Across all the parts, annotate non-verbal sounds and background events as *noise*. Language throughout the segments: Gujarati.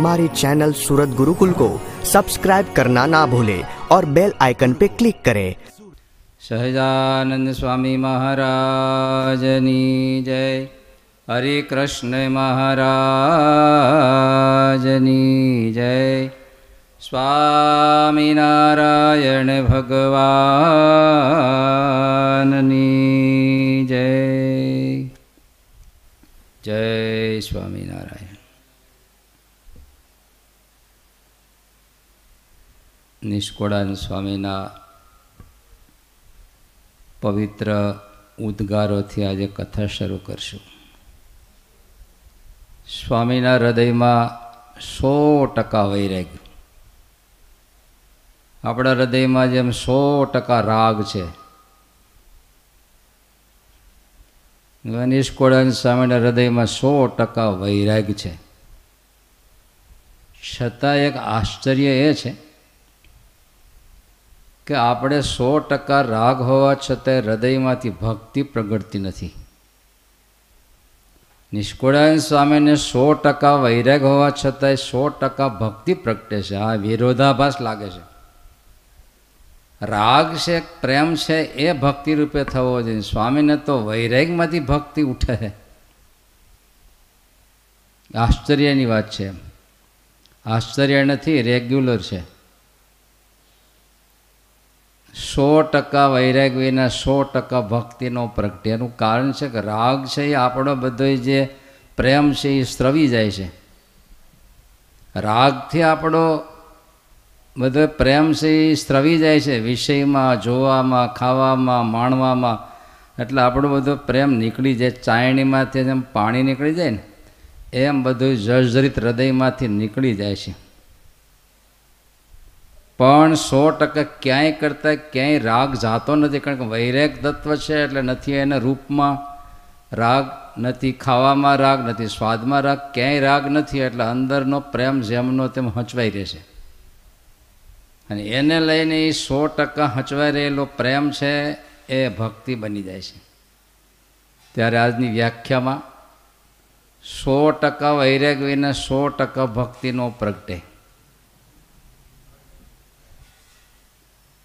हमारे चैनल सूरत गुरुकुल को सब्सक्राइब करना ना भूले और बेल आइकन पे क्लिक करें। सहजानंद स्वामी महाराजनी जय। हरे कृष्ण महाराजनी जय। स्वामिनारायण भगवाननी जय। जय स्वामी नारायण। નિષ્કોળાન સ્વામીના પવિત્ર ઉદ્ગારોથી આજે કથા શરૂ કરશું. સ્વામીના હૃદયમાં સો ટકા વૈરાગ્ય આપણા હૃદયમાં જેમ સો ટકા રાગ છે. નિષ્કોળાન સ્વામીના હૃદયમાં સો ટકા વૈરાગ છે. છતાં એક આશ્ચર્ય એ છે કે આપણે સો ટકા રાગ હોવા છતાંય હૃદયમાંથી ભક્તિ પ્રગટતી નથી. નિષ્કુળાયન સ્વામીને સો ટકા વૈરાગ હોવા છતાંય સો ટકા ભક્તિ પ્રગટે છે. આ વિરોધાભાસ લાગે છે. રાગ છે, પ્રેમ છે, એ ભક્તિ રૂપે થવો જોઈએ. સ્વામીને તો વૈરાગમાંથી ભક્તિ ઉઠે છે. આશ્ચર્યની વાત છે. આશ્ચર્ય નથી, રેગ્યુલર છે. સો ટકા વૈરાગ વિના સો ટકા ભક્તિનો પ્રગટે. એનું કારણ છે કે રાગ છે એ આપણો બધો જે પ્રેમ છે એ સ્રવી જાય છે. રાગથી આપણો બધો પ્રેમ છે એ સ્રવી જાય છે. વિષયમાં, જોવામાં, ખાવામાં, માણવામાં. એટલે આપણો બધો પ્રેમ નીકળી જાય. ચાયણીમાંથી જેમ પાણી નીકળી જાય ને, એમ બધું જર્જરિત હૃદયમાંથી નીકળી જાય છે. પણ સો ટકા ક્યાંય કરતાં ક્યાંય રાગ જાતો નથી, કારણ કે વૈરાગ તત્વ છે એટલે નથી એના રૂપમાં રાગ, નથી ખાવામાં રાગ, નથી સ્વાદમાં રાગ, ક્યાંય રાગ નથી એટલે અંદરનો પ્રેમ જેમનો તેમ હચવાઈ રહેશે. અને એને લઈને એ સો ટકા હચવાઈ રહેલો પ્રેમ છે એ ભક્તિ બની જાય છે. ત્યારે આજની વ્યાખ્યામાં સો ટકા વૈરાગ વિના સો ટકા ભક્તિનો પ્રગટે.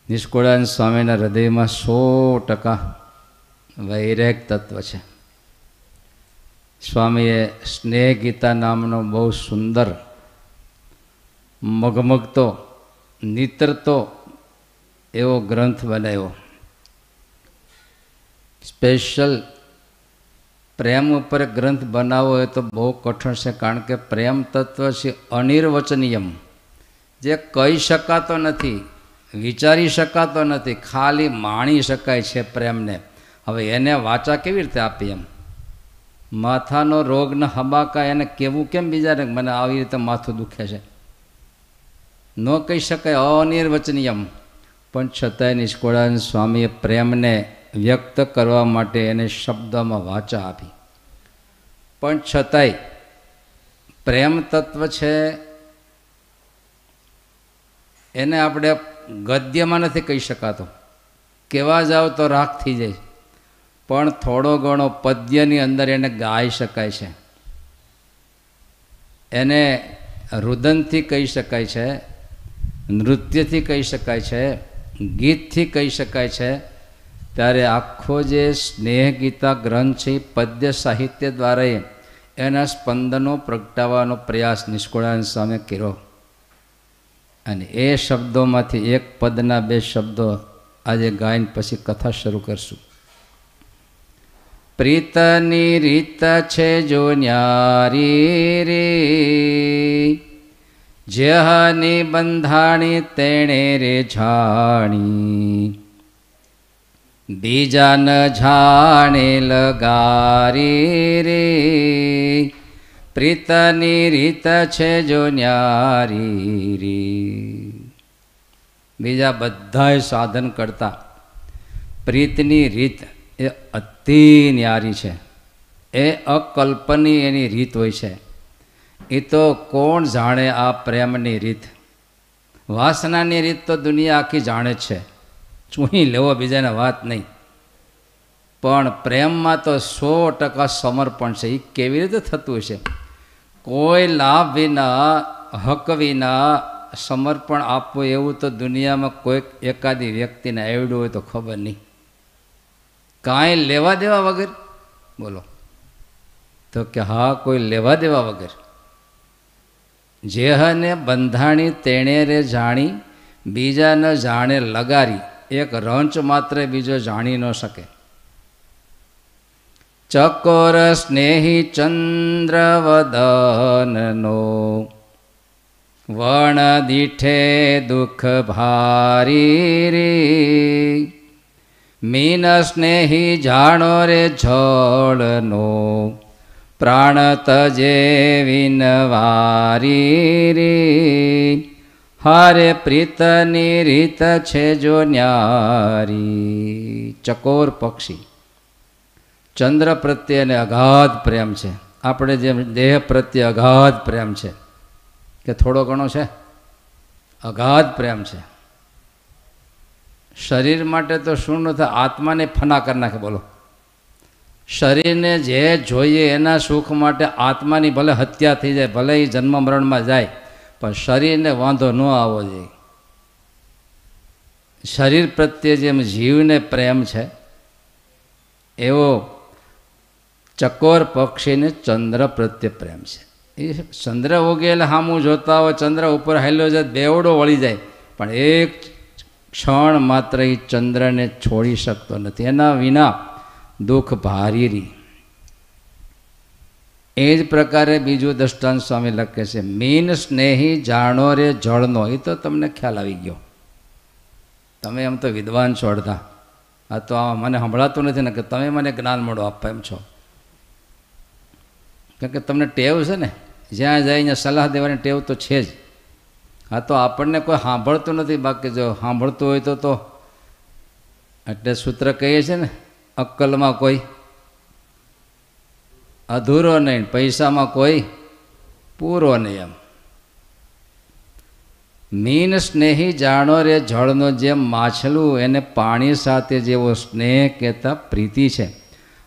નિષ્કુળાન સ્વામીના હૃદયમાં સો ટકા વૈરેક તત્વ છે. સ્વામીએ સ્નેહ ગીતા નામનો બહુ સુંદર, મગમગતો, નીતરતો એવો ગ્રંથ બનાવ્યો. સ્પેશિયલ પ્રેમ ઉપર ગ્રંથ બનાવવો હોય તો બહુ કઠણ છે, કારણ કે પ્રેમ તત્વ છે અનિર્વચનીયમ. જે કહી શકાતો નથી વિચારી શકાતો નથી, ખાલી માણી શકાય છે પ્રેમને. હવે એને વાચા કેવી રીતે આપી એમ? માથાનો રોગને હબાકા એને કેવું કેમ બીજાને? મને આવી રીતે માથું દુખે છે. ન કહી શકાય, અનિર્વચનીયમ. પણ છતાંય નિષ્કોળાન સ્વામીએ પ્રેમને વ્યક્ત કરવા માટે એને શબ્દમાં વાચા આપી. પણ છતાંય પ્રેમ તત્વ છે, એને આપણે ગદ્યમાં નથી કહી શકાતો. કહેવા જાઓ તો રાખ થઈ જાય. પણ થોડો ઘણો પદ્યની અંદર એને ગાઈ શકાય છે. એને રુદનથી કહી શકાય છે, નૃત્યથી કહી શકાય છે, ગીતથી કહી શકાય છે. ત્યારે આખો જે સ્નેહ ગીતા ગ્રંથ છે, પદ્ય સાહિત્ય દ્વારા એના સ્પંદનો પ્રગટાવવાનો પ્રયાસ નિષ્કુળાન સામે કર્યો. અને એ શબ્દોમાંથી એક પદના બે શબ્દો આજે ગાયન પછી કથા શરૂ કરશું. પ્રીતની રીત છે જો ન્યારી રે, જેહની બંધાણી તેણે રે જાણી. બીજા ન જાણે લગારી રે પ્રીતની રીત છે જો ન્યારી રે બીજા બધાય સાધન કરતા પ્રીતની રીત એ અતિ ન્યારી છે. એ અકલ્પની એની રીત હોય છે. એ તો કોણ જાણે આ પ્રેમની રીત? વાસનાની રીત તો દુનિયા આખી જાણે જ છે. ચૂંહી લેવો બીજાને વાત નહીં. પણ પ્રેમમાં તો સો ટકા સમર્પણ છે. એ કેવી રીતે થતું હશે? કોઈ લાભ વિના, હક વિના સમર્પણ આપવું એવું તો દુનિયામાં કોઈક એકાદી વ્યક્તિને આવડ્યું હોય તો ખબર નહીં. કાંઈ લેવા દેવા વગર? બોલો. તો કે હા, કોઈ લેવા દેવા વગર? જેહને બંધાણી તેણે રે જાણી, બીજાને જાણે લગારી, એક રંચ માત્ર બીજો જાણી ન શકે. ચકોર સ્નેહી ચંદ્રવદનનો વણ દીઠે દુઃખ ભારી રે મીન સ્નેહી જાણો રે જળનો પ્રાણ તજે વિનવારી રે હારે પ્રીતની રીત છે જો ન્યારી ચકોર પક્ષી ચંદ્ર પ્રત્યેને અગાધ પ્રેમ છે. આપણે જેમ દેહ પ્રત્યે અગાધ પ્રેમ છે, કે થોડો ઘણો છે, અગાધ પ્રેમ છે. શરીર માટે તો શું ન થાય, આત્માને ફના કરી નાખે, બોલો. શરીરને જે જોઈએ એના સુખ માટે આત્માની ભલે હત્યા થઈ જાય, ભલે એ જન્મ મરણમાં જાય, પણ શરીરને વાંધો ન આવવો જોઈએ. શરીર પ્રત્યે જેમ જીવને પ્રેમ છે, એવો ચકોર પક્ષીને ચંદ્ર પ્રત્યે પ્રેમ છે. એ ચંદ્ર ઉગે એટલે સામું જોતા હોય, ચંદ્ર ઉપર હેલો જાય, દેવડો વળી જાય, પણ એક ક્ષણ માત્ર એ ચંદ્રને છોડી શકતો નથી. એના વિના દુઃખ ભારીરી એ જ પ્રકારે બીજું દ્રષ્ટાંત સ્વામી લખે છે, મીન સ્નેહી જાણો રે જળનો. એ તો તમને ખ્યાલ આવી ગયો. તમે એમ તો વિદ્વાન છો અડધા. આ તો મને સંભળાતું નથી ને કે તમે મને જ્ઞાન મળો આપવા એમ છો. કારણ કે તમને ટેવ છે ને, જ્યાં જાય ત્યાં સલાહ દેવાની ટેવ તો છે જ. હા, તો આપણને કોઈ સાંભળતું નથી, બાકી જો સાંભળતું હોય તો તો. એટલે સૂત્ર કહીએ છીએ ને, અક્કલમાં કોઈ, અધૂરો નહીં, પૈસામાં કોઈ, પૂરો નહીં એમ. મીન સ્નેહી જાણો રે, જળનો જેમ માછલું, એને પાણી સાથે જેવો સ્નેહ કહેતા પ્રીતિ છે.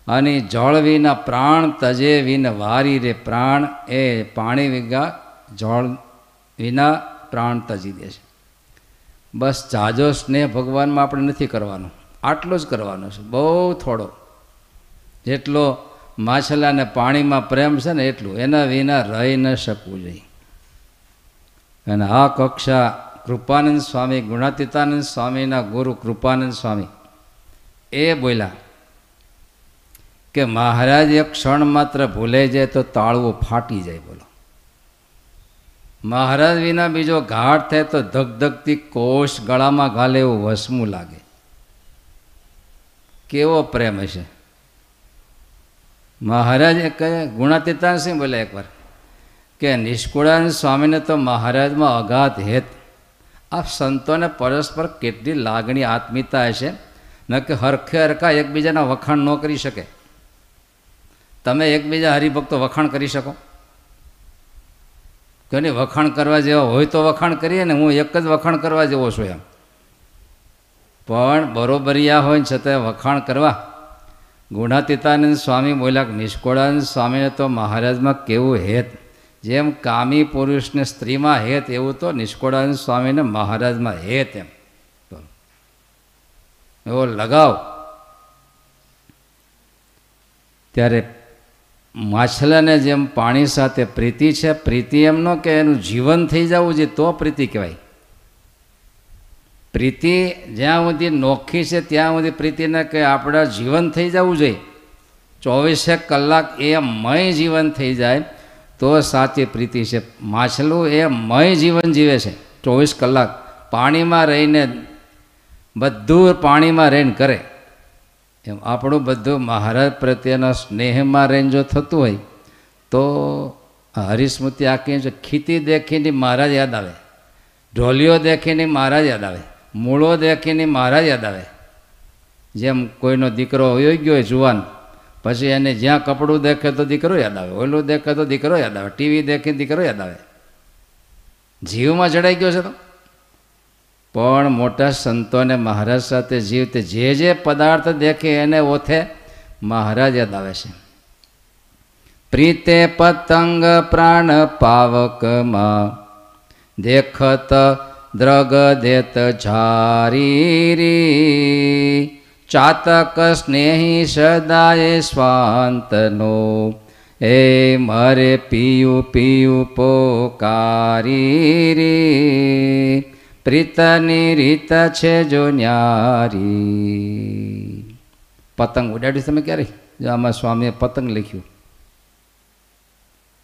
અને જળ વિના પ્રાણ તજે વિન વારી રે પ્રાણ એ પાણી વિગા જળ વિના પ્રાણ તજી દે છે. બસ જાજો સ્નેહ ભગવાનમાં આપણે નથી કરવાનો. આટલો જ કરવાનો છે. બહુ થોડો. જેટલો માછલાને પાણીમાં પ્રેમ છે ને એટલું. એના વિના રહી ન શકવું જોઈએ. અને આ કક્ષા કૃપાનંદ સ્વામી, ગુણાતીતાનંદ સ્વામીના ગુરુ કૃપાનંદ સ્વામી એ બોલ્યા કે મહારાજ, એક ક્ષણ માત્ર ભૂલે જાય તો તાળવું ફાટી જાય, બોલો. મહારાજ વિના બીજો ઘાટ થાય તો ધગધગતી કોષ ગળામાં ગાલે એવું વસમું લાગે. કેવો પ્રેમ હશે. મહારાજ કહે ગુણાતીતા સિંહ બોલે એકવાર? કે નિષ્કુળાનંદ સ્વામીને તો મહારાજમાં અગાધ હેત. આ સંતોને પરસ્પર કેટલી લાગણી, આત્મીયતા હશે. ન કે હરખે હરખા એકબીજાના વખાણ ન કરી શકે. તમે એકબીજા હરિભક્તો વખાણ કરી શકો? કે નહીં વખાણ કરવા જેવા હોય તો વખાણ કરીએ ને, હું એક જ વખાણ કરવા જેવો છું એમ. પણ બરોબરિયા હોય છતાં વખાણ કરવા. ગુણાતીતાનંદ સ્વામી બોલ્યા, નિષ્કોળાનંદ સ્વામીને તો મહારાજમાં કેવું હેત? જેમ કામી પુરુષને સ્ત્રીમાં હેત, એવું તો નિષ્કોળાનંદ સ્વામીને મહારાજમાં હેત એમ. એવો લગાવ. ત્યારે માછલાને જેમ પાણી સાથે પ્રીતિ છે, પ્રીતિ એમ ન કે એનું જીવન થઈ જવું જોઈએ તો પ્રીતિ કહેવાય. પ્રીતિ જ્યાં સુધી નોખી છે, ત્યાં સુધી પ્રીતિને કે આપણા જીવન થઈ જવું જોઈએ. ચોવીસેક કલાક એ મય જીવન થઈ જાય, તો સાચી પ્રીતિ છે. માછલું એ મય જીવન જીવે છે. ચોવીસ કલાક પાણીમાં રહીને, બધું પાણીમાં રહીને કરે. એમ આપણું બધું મહારાજ પ્રત્યેના સ્નેહમાં રહીને જો થતું હોય, તો હરિસ્મૃતિ આખી ખીતી દેખીને મહારાજ યાદ આવે ઢોલીઓ દેખીને મહારાજ યાદ આવે, મૂળો દેખીને મહારાજ યાદ આવે. જેમ કોઈનો દીકરો હોય ગયો હોય જુવાન, પછી એને જ્યાં કપડું દેખે તો દીકરો યાદ આવે ઓલું દેખે તો દીકરો યાદ આવે, ટીવી દેખે દીકરો યાદ આવે. જીવમાં ચડાઈ ગયો છે તો? પણ મોટા સંતોને મહારાજ સાથે જીવતે જે જે પદાર્થ દેખે એને ઓથે મહારાજ યાદ આવે છે. પ્રીતે પતંગ પ્રાણ પાવકમાં દેખત દ્રગ દેત ઝારી ચાતક સ્નેહી સદાય સ્વાંતનો, એ મરે પિયું પિયું પોકારી રે પ્રીતની રીત છે જો ન્યારી. પતંગ ઉડાડ્યું તમે ક્યારે? જો આમાં સ્વામીએ પતંગ લખ્યું.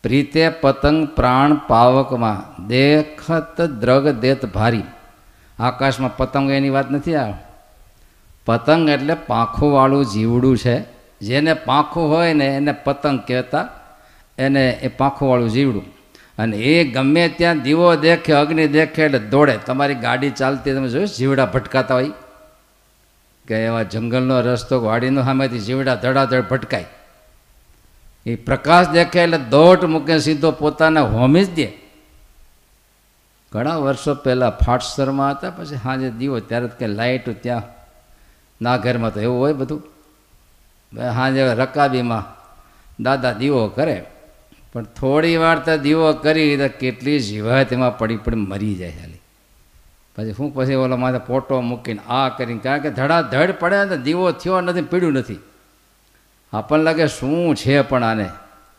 પ્રીતે પતંગ પ્રાણ પાવકમાં દેખત દ્રગ દેત ભારી. આકાશમાં પતંગ એની વાત નથી આ. પતંગ એટલે પાંખોવાળું જીવડું છે. જેને પાંખું હોય ને એને પતંગ કહેતા, એને એ પાંખોવાળું જીવડું. અને એ ગમે ત્યાં દીવો દેખે, અગ્નિ દેખે એટલે દોડે. તમારી ગાડી ચાલતી તમે જોયું જીવડા ભટકાતા હોય? કે એવા જંગલનો રસ્તો વાડીનો સામેથી જીવડા ધડાધડ ભટકાય. એ પ્રકાશ દેખે એટલે દોટ મૂકે, સીધો પોતાને હોમી જ દે. ઘણા વર્ષો પહેલાં ફાટસરમાં હતા, પછી સાંજે દીવો, ત્યારે કે લાઇટ ત્યાં ના ઘરમાં તો એવું હોય બધું. સાંજે રકાબીમાં દાદા દીવો કરે. પણ થોડી વાર તો દીવો કરી, તો કેટલી જીવાત એમાં પડી પડી મરી જાય ખાલી પછી શું પછી ઓલો માથે પોટો મૂકીને આ કરીને, કારણ કે ધડાધડ પડે ને દીવો થયો નથી, પીડ્યું નથી. આપણને લાગે શું છે પણ આને?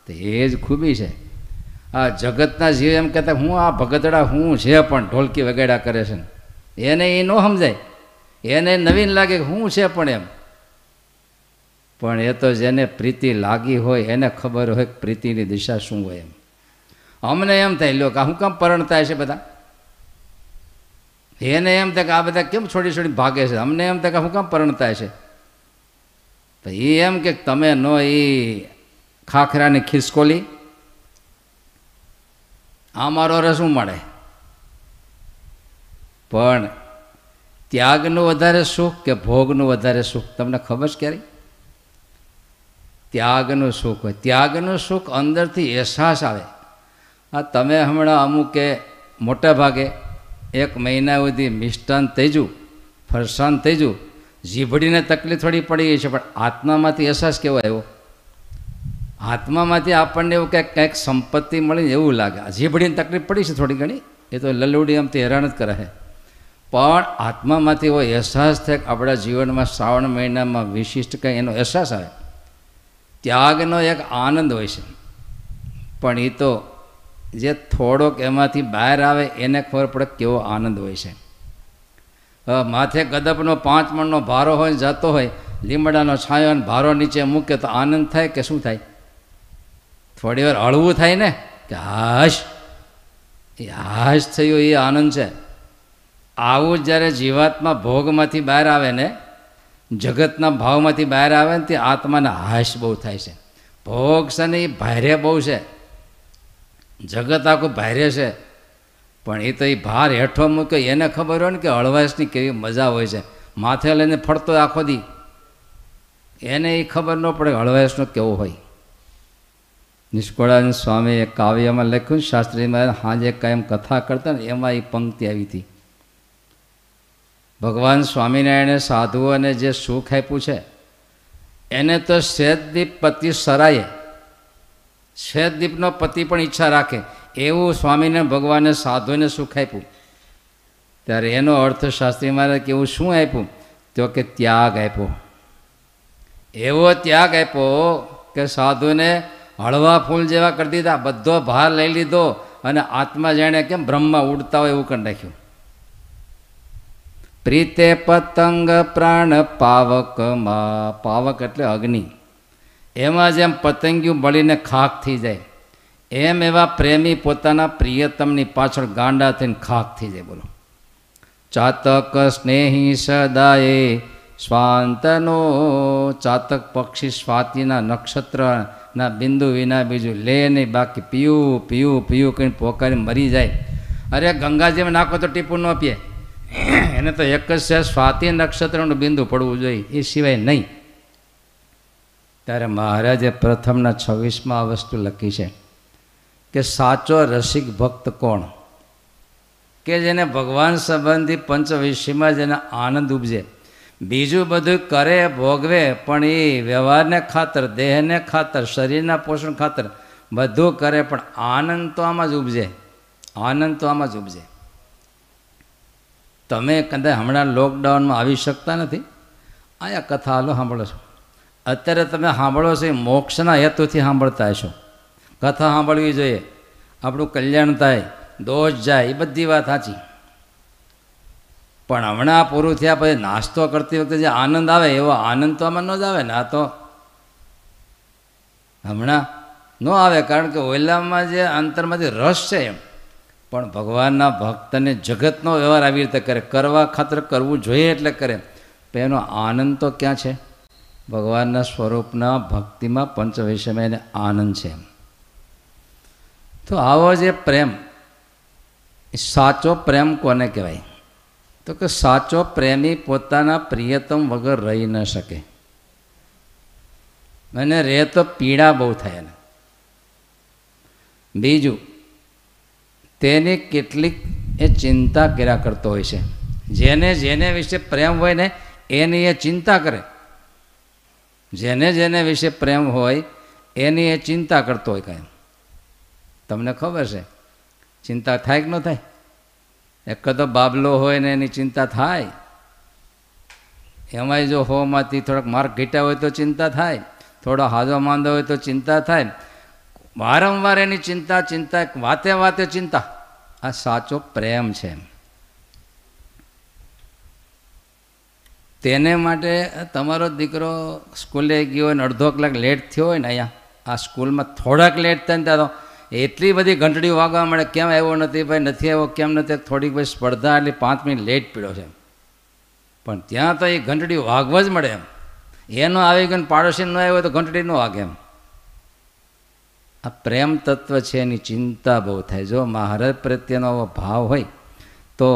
તો એ જ ખૂબી છે. આ જગતના જીવ એમ કહેતા, હું આ ભગતડા હું છે પણ? ઢોલકી વગેડા કરે છે એને એ ન સમજાય. એને નવીન લાગે કે હું છે પણ એમ. પણ એ તો જેને પ્રીતિ લાગી હોય, એને ખબર હોય પ્રીતિની દિશા શું હોય એમ. અમને એમ થાય, લો કે હું કામ પરણતા છે બધા? એને એમ થાય કે આ બધા કેમ છોડી છોડી ભાગે છે? અમને એમ થાય કે હું કેમ પરણતા છે તો એ એમ કે તમે નો એ ખાખરાની ખિસકોલી આ મારો રસ શું મળે પણ ત્યાગનું વધારે સુખ કે ભોગનું વધારે સુખ, તમને ખબર છે ક્યારે ત્યાગનું સુખ હોય. ત્યાગનું સુખ અંદરથી અહેસાસ આવે. આ તમે હમણાં અમુકે મોટા ભાગે એક મહિના સુધી મિષ્ટાન તેજું ફરસાન તેજું, જીભડીને તકલીફ થોડી પડી ગઈ છે, પણ આત્મામાંથી અહેસાસ કેવો આવ્યો? આત્મામાંથી આપણને એવું કંઈક કંઈક સંપત્તિ મળી એવું લાગે. જીભડીને તકલીફ પડી છે થોડી ઘણી, એ તો લલુડી આમથી હેરાન જ કરે છે. પણ આત્મામાંથી એવો અહેસાસ થાય કે આપણા જીવનમાં શ્રાવણ મહિનામાં વિશિષ્ટ કંઈ એનો અહેસાસ આવે. ત્યાગનો એક આનંદ હોય છે. પણ એ તો જે થોડોક એમાંથી બહાર આવે એને ખબર પડે કેવો આનંદ હોય છે. માથે ગદપનો પાંચ મણનો ભારો હોય જતો હોય, લીમડાનો છાંયો અને ભારો નીચે મૂકે તો આનંદ થાય કે શું થાય? થોડી વાર હળવું થાય ને, કે હાશ, એ હાશ થયું, એ આનંદ છે. આવું જ્યારે જીવાત્મા ભોગમાંથી બહાર આવે ને જગતના ભાવમાંથી બહાર આવે ને તે આત્માને હાશ બહુ થાય છે. ભોગ છે ને એ ભારે બહુ છે. જગત આખું ભારે છે. પણ એ તો એ ભાર હેઠો મૂક્યો, એને ખબર હોય ને કે હળવાશની કેવી મજા હોય છે. માથે લઈને ફરતો આખો દી. એને એ ખબર ન પડે હળવાશનો કેવો હોય. નિષ્કળાનંદ સ્વામીએ કાવ્યમાં લખ્યું, શાસ્ત્રીમાં હાજે કાયમ કથા કરતા ને એમાં એ પંક્તિ આવી હતી. ભગવાન સ્વામિનારાયણે સાધુઓને જે સુખ આપ્યું છે, એને તો શ્વેતદીપ પતિ સરાયે શ્વેતદીપનો પતિ પણ ઈચ્છા રાખે, એવું સ્વામીને ભગવાને સાધુને સુખ આપ્યું. ત્યારે એનો અર્થશાસ્ત્રી મારે કે, એવું શું આપ્યું? તો કે, ત્યાગ આપ્યો. એવો ત્યાગ આપ્યો કે સાધુને હળવા ફૂલ જેવા કરી દીધા, બધો ભાર લઈ લીધો અને આત્મા જાણે કેમ બ્રહ્મા ઉડતા હોય એવું કરી નાખ્યું. પ્રીતે પતંગ પ્રાણ પાવકમાં પાવક એટલે અગ્નિ. એમાં જેમ પતંગિયું બળીને ખાક થઈ જાય, એમ એવા પ્રેમી પોતાના પ્રિયતમની પાછળ ગાંડા થઈને ખાક થઈ જાય, બોલો. ચાતક સ્નેહી સદાએ સ્વાંતનો ચાતક પક્ષી સ્વાતિના નક્ષત્રના બિંદુ વિના બીજું લે નહીં, બાકી પીવું પીવું પીવું કહીને પોકારી મરી જાય. અરે ગંગાજીમાં નાખો તો ટીપું ન પીએ. એને તો એક જ છે, સ્વાતિ નક્ષત્રનું બિંદુ પડવું જોઈએ, એ સિવાય નહીં. ત્યારે મહારાજે પ્રથમના છવ્વીસમાં આ વસ્તુ લખી છે કે સાચો રસિક ભક્ત કોણ? કે જેને ભગવાન સંબંધી પંચવિષયમાં જેને આનંદ ઉપજે. બીજું બધું કરે, ભોગવે, પણ એ વ્યવહારને ખાતર, દેહને ખાતર, શરીરના પોષણ ખાતર બધું કરે, પણ આનંદ તો આમાં જ ઉપજે. આનંદ તો આમાં જ ઉપજે. તમે કદાચ હમણાં લોકડાઉનમાં આવી શકતા નથી? આયા કથા હાલો સાંભળો છો. અત્યારે તમે સાંભળો છો એ મોક્ષના હેતુથી સાંભળતા હશો. કથા સાંભળવી જોઈએ. આપણું કલ્યાણ થાય, દોષ જાય, એ બધી વાત સાચી. પણ હમણાં પૂરું થયા પછી નાસ્તો કરતી વખતે જે આનંદ આવે, એવો આનંદ તો આમાં ન જ આવે ને, આ તો હમણાં ન આવે. કારણ કે ઓયલામાં જે અંતરમાંથી રસ છે એમ. પણ ભગવાનના ભક્તને જગતનો વ્યવહાર આવી રીતે કરે, કરવા ખાતર કરવું જોઈએ એટલે કરે. તો એનો આનંદ તો ક્યાં છે? ભગવાનના સ્વરૂપના ભક્તિમાં પંચવૈષમ્ય એને આનંદ છે. તો આવો જે પ્રેમ સાચો પ્રેમ કોને કહેવાય? તો કે સાચો પ્રેમી પોતાના પ્રિયતમ વગર રહી ન શકે. અને રહે તો પીડા બહુ થાય એને. બીજું તેની કેટલીક એ ચિંતા કર્યા કરતો હોય છે. જેને જેને વિશે પ્રેમ હોય ને, એની એ ચિંતા કરે. જેને જેને વિશે પ્રેમ હોય, એની એ ચિંતા કરતો હોય કાંઈ. તમને ખબર છે? ચિંતા થાય કે ન થાય? એક તો બાબલો હોય ને એની ચિંતા થાય. એમાંય જો હોમાંથી થોડાક માર્ક ઘટ્યા હોય તો ચિંતા થાય. થોડો હાજો માંદો હોય તો ચિંતા થાય. વારંવાર એની ચિંતા ચિંતા વાતે વાતે ચિંતા. આ સાચો પ્રેમ છે તેને માટે તમારો દીકરો સ્કૂલે ગયો હોય ને અડધો કલાક લેટ થયો હોય ને અહીંયા. આ સ્કૂલમાં થોડાક લેટ થાય ને ત્યાં તો એટલી બધી ઘંટડી વાગવા મળે, કેમ આવ્યો નથી ભાઈ, નથી આવ્યો, કેમ નથી થોડીક ભાઈ સ્પર્ધા એટલે પાંચ મિનિટ લેટ પીડ્યો છે પણ ત્યાં તો એ ઘંટડી વાગવા જ મળે એમ. એનો આવી ગયો પાડોશી ન આવ્યો તો ઘંટડી ન વાગે એમ. આ પ્રેમ તત્વ છે એની ચિંતા બહુ થાય. જો મહારાજ પ્રત્યેનો આવો ભાવ હોય, તો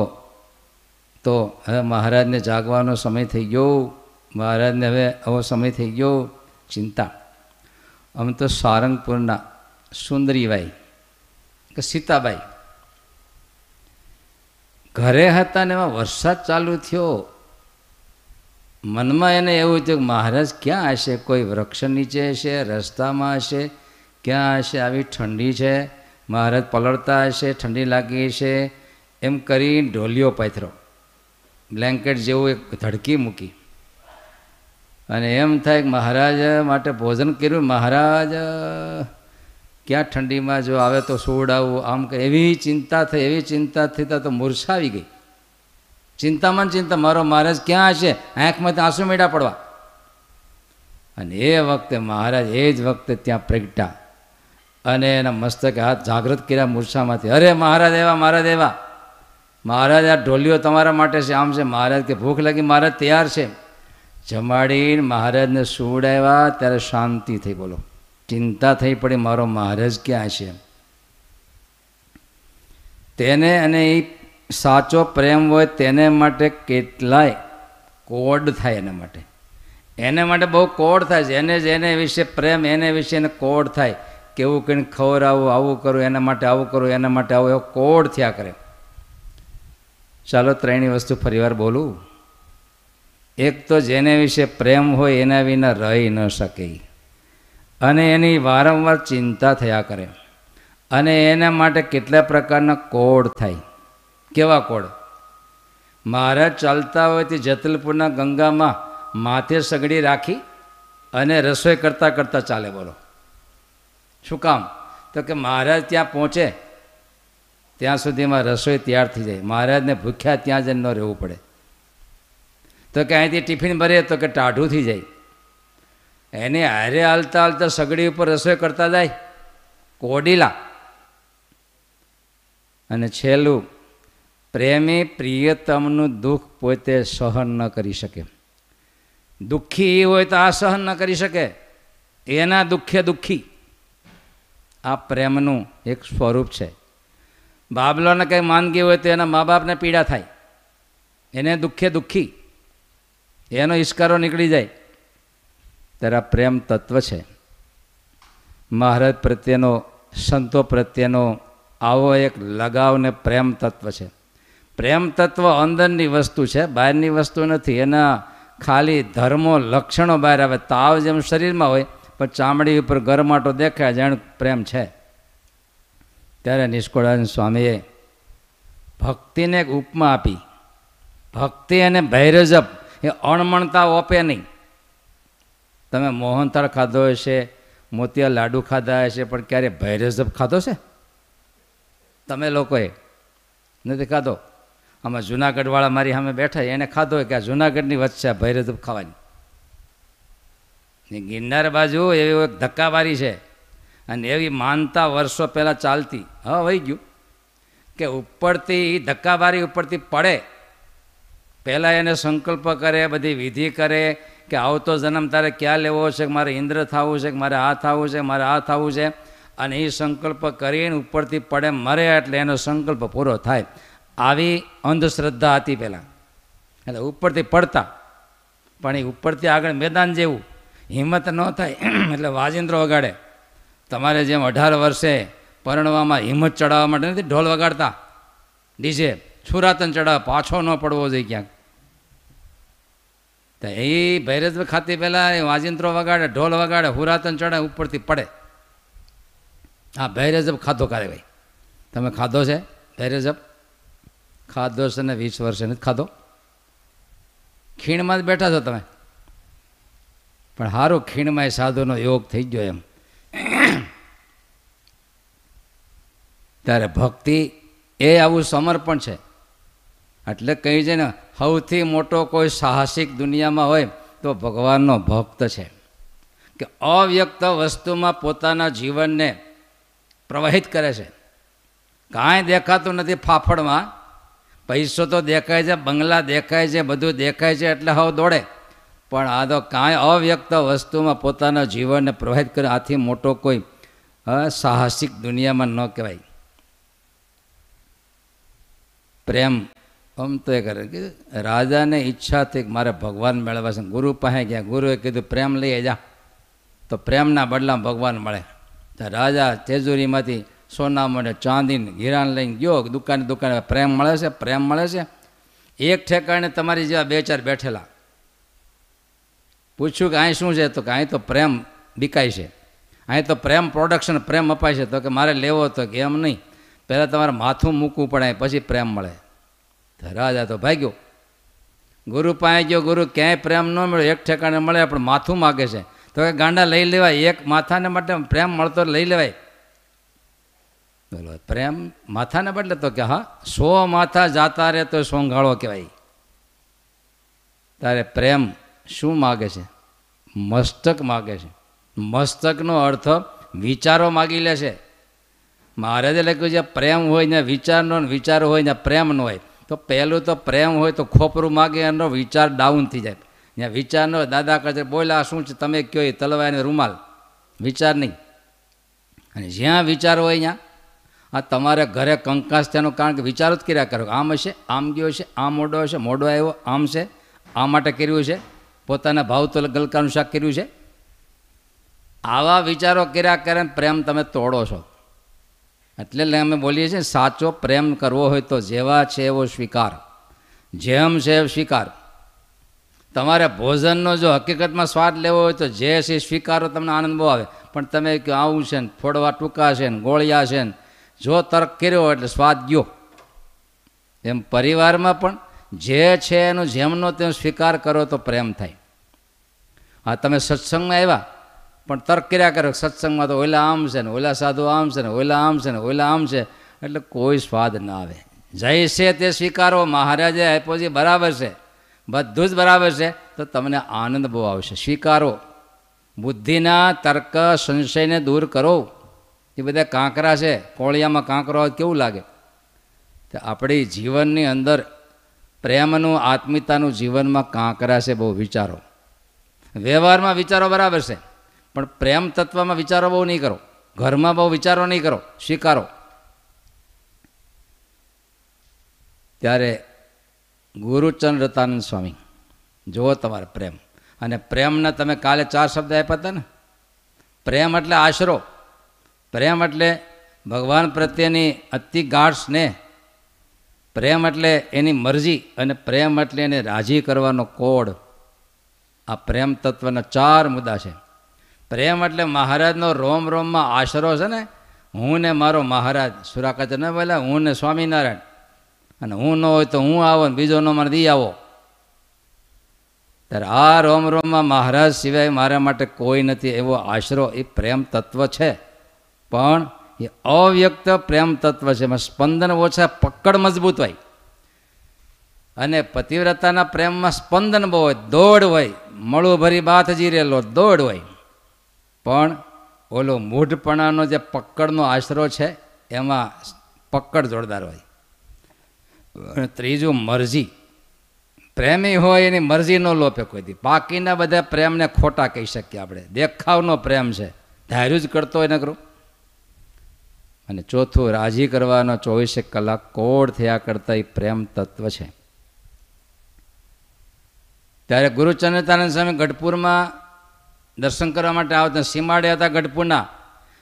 તો હવે મહારાજને જાગવાનો સમય થઈ ગયો. મહારાજને હવે આવો સમય થઈ ગયો. ચિંતા. અમે તો સારંગપુરના સુંદરીબાઈ કે સીતાબાઈ, ઘરે હતા ને એમાં વરસાદ ચાલુ થયો. મનમાં એને એવું થયું કે મહારાજ ક્યાં હશે? કોઈ વૃક્ષ નીચે હશે? રસ્તામાં હશે? ક્યાં હશે? આવી ઠંડી છે. મહારાજ પલળતા હશે, ઠંડી લાગી હશે. એમ કરી ઢોલિયો પાથરો, બ્લેન્કેટ જેવું એક ધડકી મૂકી. અને એમ થાય મહારાજ માટે ભોજન કર્યું. મહારાજ, ક્યાં ઠંડીમાં જો આવે તો સુવડાવવું આમ કે એવી ચિંતા થઈ, એવી ચિંતા થઈ તો મૂર્છા આવી ગઈ. ચિંતામાં ચિંતા. મારો મહારાજ ક્યાં હશે? આંખમાંથી આંસુ મેળા પડવા. અને એ વખતે મહારાજ એ જ વખતે ત્યાં પ્રગટા અને એના મસ્તકે હાથ જાગૃત કર્યા મૂર્છામાંથી. અરે મહારાજ, એવા મહારાજ એવા. મહારાજ, આ ઢોલિયો તમારા માટે છે. આમ છે, મહારાજ, કે ભૂખ લાગી, મહારાજ તૈયાર છે. જમાડીને મહારાજને સુવડાવ્યા, ત્યારે શાંતિ થઈ, બોલો. ચિંતા થઈ પડી, મારો મહારાજ ક્યાં છે? તેને અને એ સાચો પ્રેમ હોય તેને માટે કેટલાય કોડ થાય એના માટે. એને માટે બહુ કોડ થાય છે. એને જ એને વિશે પ્રેમ, એને વિશે એને કોડ થાય. કેવું કંઈ ખવડાવવું આવું કરું, એના માટે આવું કરું, એના માટે આવું, એવો કોડ થયા કરે. ચાલો ત્રણેય વસ્તુ ફરીવાર બોલું. એક તો જેને વિશે પ્રેમ હોય એના વિના રહી ન શકે. અને એની વારંવાર ચિંતા થયા કરે. અને એના માટે કેટલા પ્રકારના કોડ થાય? કેવા કોડ? મહારાજ ચાલતા હોય તે જતલપુરના ગંગામાં માથે સગડી રાખી અને રસોઈ કરતાં કરતાં ચાલે બોલો. શું કામ? તો કે મહારાજ ત્યાં પહોંચે. ત્યાં સુધીમાં રસોઈ તૈયાર થઈ જાય. મહારાજને ભૂખ્યા ત્યાં જ ન રહેવું પડે. તો કે અહીંથી ટિફિન ભરે તો કે ટાઢું થઈ જાય. એને હારે હાલતા હાલતા સગડી ઉપર રસોઈ કરતા જાય. કોડીલા. અને છેલ્લું, પ્રેમી પ્રિયતમનું દુઃખ પોતે સહન ન કરી શકે. દુઃખી એ હોય તો આ સહન ન કરી શકે. એના દુઃખે દુઃખી. આ પ્રેમનું એક સ્વરૂપ છે. બાબલોને કંઈ માંદગી હોય તો એના મા બાપને પીડા થાય. એને દુઃખે દુઃખી. એનો ઈશ્કારો નીકળી જાય. ત્યારે આ પ્રેમ તત્વ છે. મહારાજ પ્રત્યેનો, સંતો પ્રત્યેનો આવો એક લગાવ ને પ્રેમ તત્વ છે. પ્રેમ તત્વ અંદરની વસ્તુ છે, બહારની વસ્તુ નથી. એના ખાલી ધર્મો, લક્ષણો બહાર આવે. તાવ જેમ શરીરમાં હોય પણ ચામડી ઉપર ગરમાટો દેખાય જાણ પ્રેમ છે. ત્યારે નિષ્કોળાનંદ સ્વામીએ ભક્તિને એક ઉપમા આપી. ભક્તિ અને ભૈરજપ એ અણમણતા ઓપે નહીં. તમે મોહનથાળ ખાધો હશે, મોતિયા લાડુ ખાધા હશે, પણ ક્યારે ભૈરજપ ખાધો છે? તમે લોકોએ નથી ખાધો? આમાં જુનાગઢવાળા મારી સામે બેઠા, એને ખાધો કે આ જુનાગઢની વચ્ચે ભૈરજપ ખાવાની. ને ગિરનાર બાજુ એવી એક ધક્કાવારી છે. અને એવી માનતા વર્ષો પહેલાં ચાલતી. હા, વહી ગયું. કે ઉપરથી, ધક્કાવારી ઉપરથી પડે. પહેલાં એને સંકલ્પ કરે, બધી વિધિ કરે કે આવતો જન્મ તારે ક્યાં લેવો છે, કે મારે ઇન્દ્ર થવું છે, કે મારે આ થવું છે મારે આ થવું છે. અને એ સંકલ્પ કરીને ઉપરથી પડે, મરે એટલે એનો સંકલ્પ પૂરો થાય. આવી અંધશ્રદ્ધા હતી પહેલાં. એટલે ઉપરથી પડતા. પણ એ ઉપરથી આગળ મેદાન જેવું. હિંમત ન થાય, *clears throat* એટલે વાજિંદ્ર વગાડે. તમારે જેમ અઢાર વર્ષે પરણવામાં હિંમત ચડાવવા માટે નથી, ઢોલ વગાડતા. ડીજે, છુરાતન ચડાવ, પાછો ન પડવો જોઈએ ક્યાંક. તો એ ભૈરજ ખાતી પહેલાં એ વાજિંત્રો વગાડે, ઢોલ વગાડે હુરાતન ચડે ઉપરથી પડે. હા ભૈરજબ ખાધો કરે ભાઈ. તમે ખાધો છે? ભૈરજબ ખાધો છે ને વીસ વર્ષે નથી ખાધો? ખીણમાં જ બેઠા છો તમે. પણ સારું ખીણમાં સાધુનો યોગ થઈ ગયો એમ. ત્યારે ભક્તિ એ આવું સમર્પણ છે. એટલે કહી છે ને, સૌથી મોટો કોઈ સાહસિક દુનિયામાં હોય તો ભગવાનનો ભક્ત છે. કે અવ્યક્ત વસ્તુમાં પોતાના જીવનને પ્રવાહિત કરે છે. કાંઈ દેખાતું નથી ફાફડમાં. પૈસો તો દેખાય છે, બંગલા દેખાય છે, બધું દેખાય છે, એટલે હવે દોડે. પણ આ તો કાંઈ અવ્યક્ત વસ્તુમાં પોતાના જીવનને પ્રવાહિત કરે, આથી મોટો કોઈ સાહસિક દુનિયામાં ન કહેવાય. પ્રેમ, આમ તો એ કરે કે રાજાને ઈચ્છા થઈ કે મારે ભગવાન મેળવવા છે. ગુરુ પાસે ગયા, ગુરુએ કીધું, પ્રેમ લઈ જા. તો પ્રેમના બદલામાં ભગવાન મળે. તો રાજા તેજુરીમાંથી સોના મળે ચાંદીને હીરાને લઈને ગયો, દુકાને દુકાને, પ્રેમ મળે છે, પ્રેમ મળે છે. એક ઠેકાણે તમારી જેવા બે ચાર બેઠેલા. પૂછ્યું કે અહીં શું છે? તો કે અહીં તો પ્રેમ બીકાય છે. અહીં તો પ્રેમ પ્રોડક્શન પ્રેમ અપાય છે. તો કે મારે લેવો તો કે એમ નહીં. પહેલાં તમારે માથું મૂકવું પડે, પછી પ્રેમ મળે. તો રાજા તો ભાગ્યો. ગુરુ પાસે ગયો, ગુરુ ક્યાંય પ્રેમ ન મળ્યો. એક ઠેકાણે મળે, પણ માથું માગે છે. તો કે ગાંડા લઈ લેવાય. એક માથાને માટે પ્રેમ મળતો લઈ લેવાય. બોલો, પ્રેમ માથાને બદલે તો કે હા, સો માથા જાતા રહે તો સોંઘાળો કહેવાય. તારે પ્રેમ શું માગે છે? મસ્તક માગે છે. મસ્તકનો અર્થ વિચારો માગી લે છે. મહારાજે લખ્યું છે પ્રેમ હોય ને વિચારનો વિચાર હોય ને પ્રેમનો હોય, તો પહેલું તો પ્રેમ હોય તો ખોપરું માગે એનો વિચાર ડાઉન થઈ જાય. ત્યાં વિચારનો દાદા કહે બોલા, શું છે? તમે કયો એ તલવાય ને રૂમાલ? વિચાર નહીં. અને જ્યાં વિચાર હોય ત્યાં, આ તમારે ઘરે કંકાસ ત્યાંનું કારણ કે વિચારો જ કર્યા કરો. આમ હશે, આમ ગયો છે આમ મોડો હશે, મોડો આવ્યો, આમ છે, આ માટે કર્યું છે. પોતાના ભાવ તો ગલકાનું શાક કર્યું છે? આવા વિચારો કર્યા કરે પ્રેમ તમે તોડો છો. એટલે અમે બોલીએ છીએ, સાચો પ્રેમ કરવો હોય તો જેવા છે એવો સ્વીકાર. જેમ છે એવો સ્વીકાર. તમારે ભોજનનો જો હકીકતમાં સ્વાદ લેવો હોય તો જે છે સ્વીકારો, તમને આનંદ બહુ આવે. પણ તમે કહો, આવું છે ને, ફોડવા ટૂંકા છે ને, ગોળિયા છે ને, જો તર્ક કર્યો એટલે સ્વાદ ગયો. એમ પરિવારમાં પણ જે છે એનો, જેમનો તેમ સ્વીકાર કરો તો પ્રેમ થાય. હા, તમે સત્સંગમાં આવ્યા? પણ તર્ક કર્યા કરો, સત્સંગમાં તો ઓલા આમ છે ને, ઓલા સાધુ આમ છે ને, ઓલા આમ છે ને, ઓલા આમ છે. એટલે કોઈ સ્વાદ ના આવે. જય છે તે સ્વીકારો, મહારાજે આપ્યો છે, બરાબર છે. બધું જ બરાબર છે. તો તમને આનંદ બહુ આવશે. સ્વીકારો. બુદ્ધિના તર્ક, સંશયને દૂર કરો. એ બધા કાંકરા છે. કોળિયામાં કાંકરો કેવું લાગે? તો આપણી જીવનની અંદર પ્રેમનું, આત્મીયતાનું જીવનમાં કાંકરા છે બહુ વિચારો. વ્યવહારમાં વિચારો બરાબર છે. પણ પ્રેમ તત્વમાં વિચારો બહુ નહીં કરો. ઘરમાં બહુ વિચારો નહીં કરો. સ્વીકારો. ત્યારે ગુરુચંદ રતાનંદ સ્વામી, જુઓ તમારે પ્રેમ. અને પ્રેમના તમે કાલે ચાર શબ્દ આપ્યા હતા ને? પ્રેમ એટલે આશરો. પ્રેમ એટલે ભગવાન પ્રત્યેની અતિ ગાઢ સ્નેહ. પ્રેમ એટલે એની મરજી અને પ્રેમ એટલે એને રાજી કરવાનો કોડ. આ પ્રેમ તત્વના ચાર મુદ્દા છે. પ્રેમ એટલે મહારાજનો રોમ રોમમાં આશરો છે ને, હું ને મારો મહારાજ. સુરાકાચર ન બોલ્યા હું ને સ્વામિનારાયણ. અને હું ન હોય તો હું આવો ને બીજો ન મને દી આવો. ત્યારે આ રોમ રોમમાં મહારાજ સિવાય મારા માટે કોઈ નથી એવો આશરો, એ પ્રેમ તત્વ છે. પણ એ અવ્યક્ત પ્રેમ તત્વ છે. એમાં સ્પંદન ઓછા, પકડ મજબૂત હોય. અને પતિવ્રતાના પ્રેમમાં સ્પંદન બહુ હોય, દોડ હોય મળું ભરી બાથ જીરેલો, દોડ હોય. પણ ઓલો મૂઢપણાનો જે પકડનો આશરો છે, એમાં પકડ જોરદાર હોય. ત્રીજું મરજી. પ્રેમી હોય એની મરજી ન લોપે કોઈ દી. બાકીના બધા પ્રેમને ખોટા કહી શકીએ આપણે. દેખાવનો પ્રેમ છે. ધાર્યું જ કરતો હોય નકરું. અને ચોથું, રાજી કરવાનો ચોવીસે કલાક કોડ થયા કરતા એ પ્રેમ તત્વ છે. ત્યારે ગુરુચંદ્રતાનંદ સ્વામી ગઢપુરમાં દર્શન કરવા માટે આવતા સીમાડે હતા ગઢપુરના.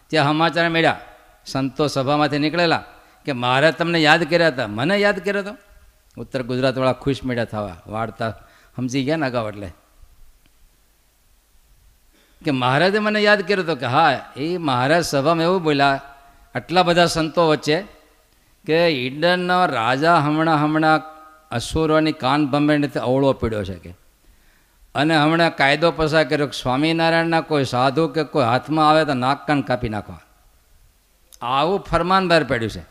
ત્યાં સમાચાર મળ્યા. સંતો સભામાંથી નીકળેલા કે મારે તમને યાદ કર્યા હતા. મને યાદ કર્યો હતો ઉત્તર ગુજરાતવાળા ખુશ મળ્યા થવા. વાર્તા સમજી ગયા ને અગાઉ એટલે. કે મહારાજે મને યાદ કર્યો હતો કે હા, એ મહારાજ સભામાં એવું બોલ્યા, આટલા બધા સંતો વચ્ચે કે ઈડનનો રાજા હમણાં હમણાં અસુરોની કાન ભંભેણથી અવળો પીડ્યો છે કે અને હમણાં કાયદો પસાર કર્યો કે સ્વામિનારાયણના કોઈ સાધુ કે કોઈ હાથમાં આવે તો નાક કાન કાપી નાખવા. આવું ફરમાન બહાર પડ્યું છે.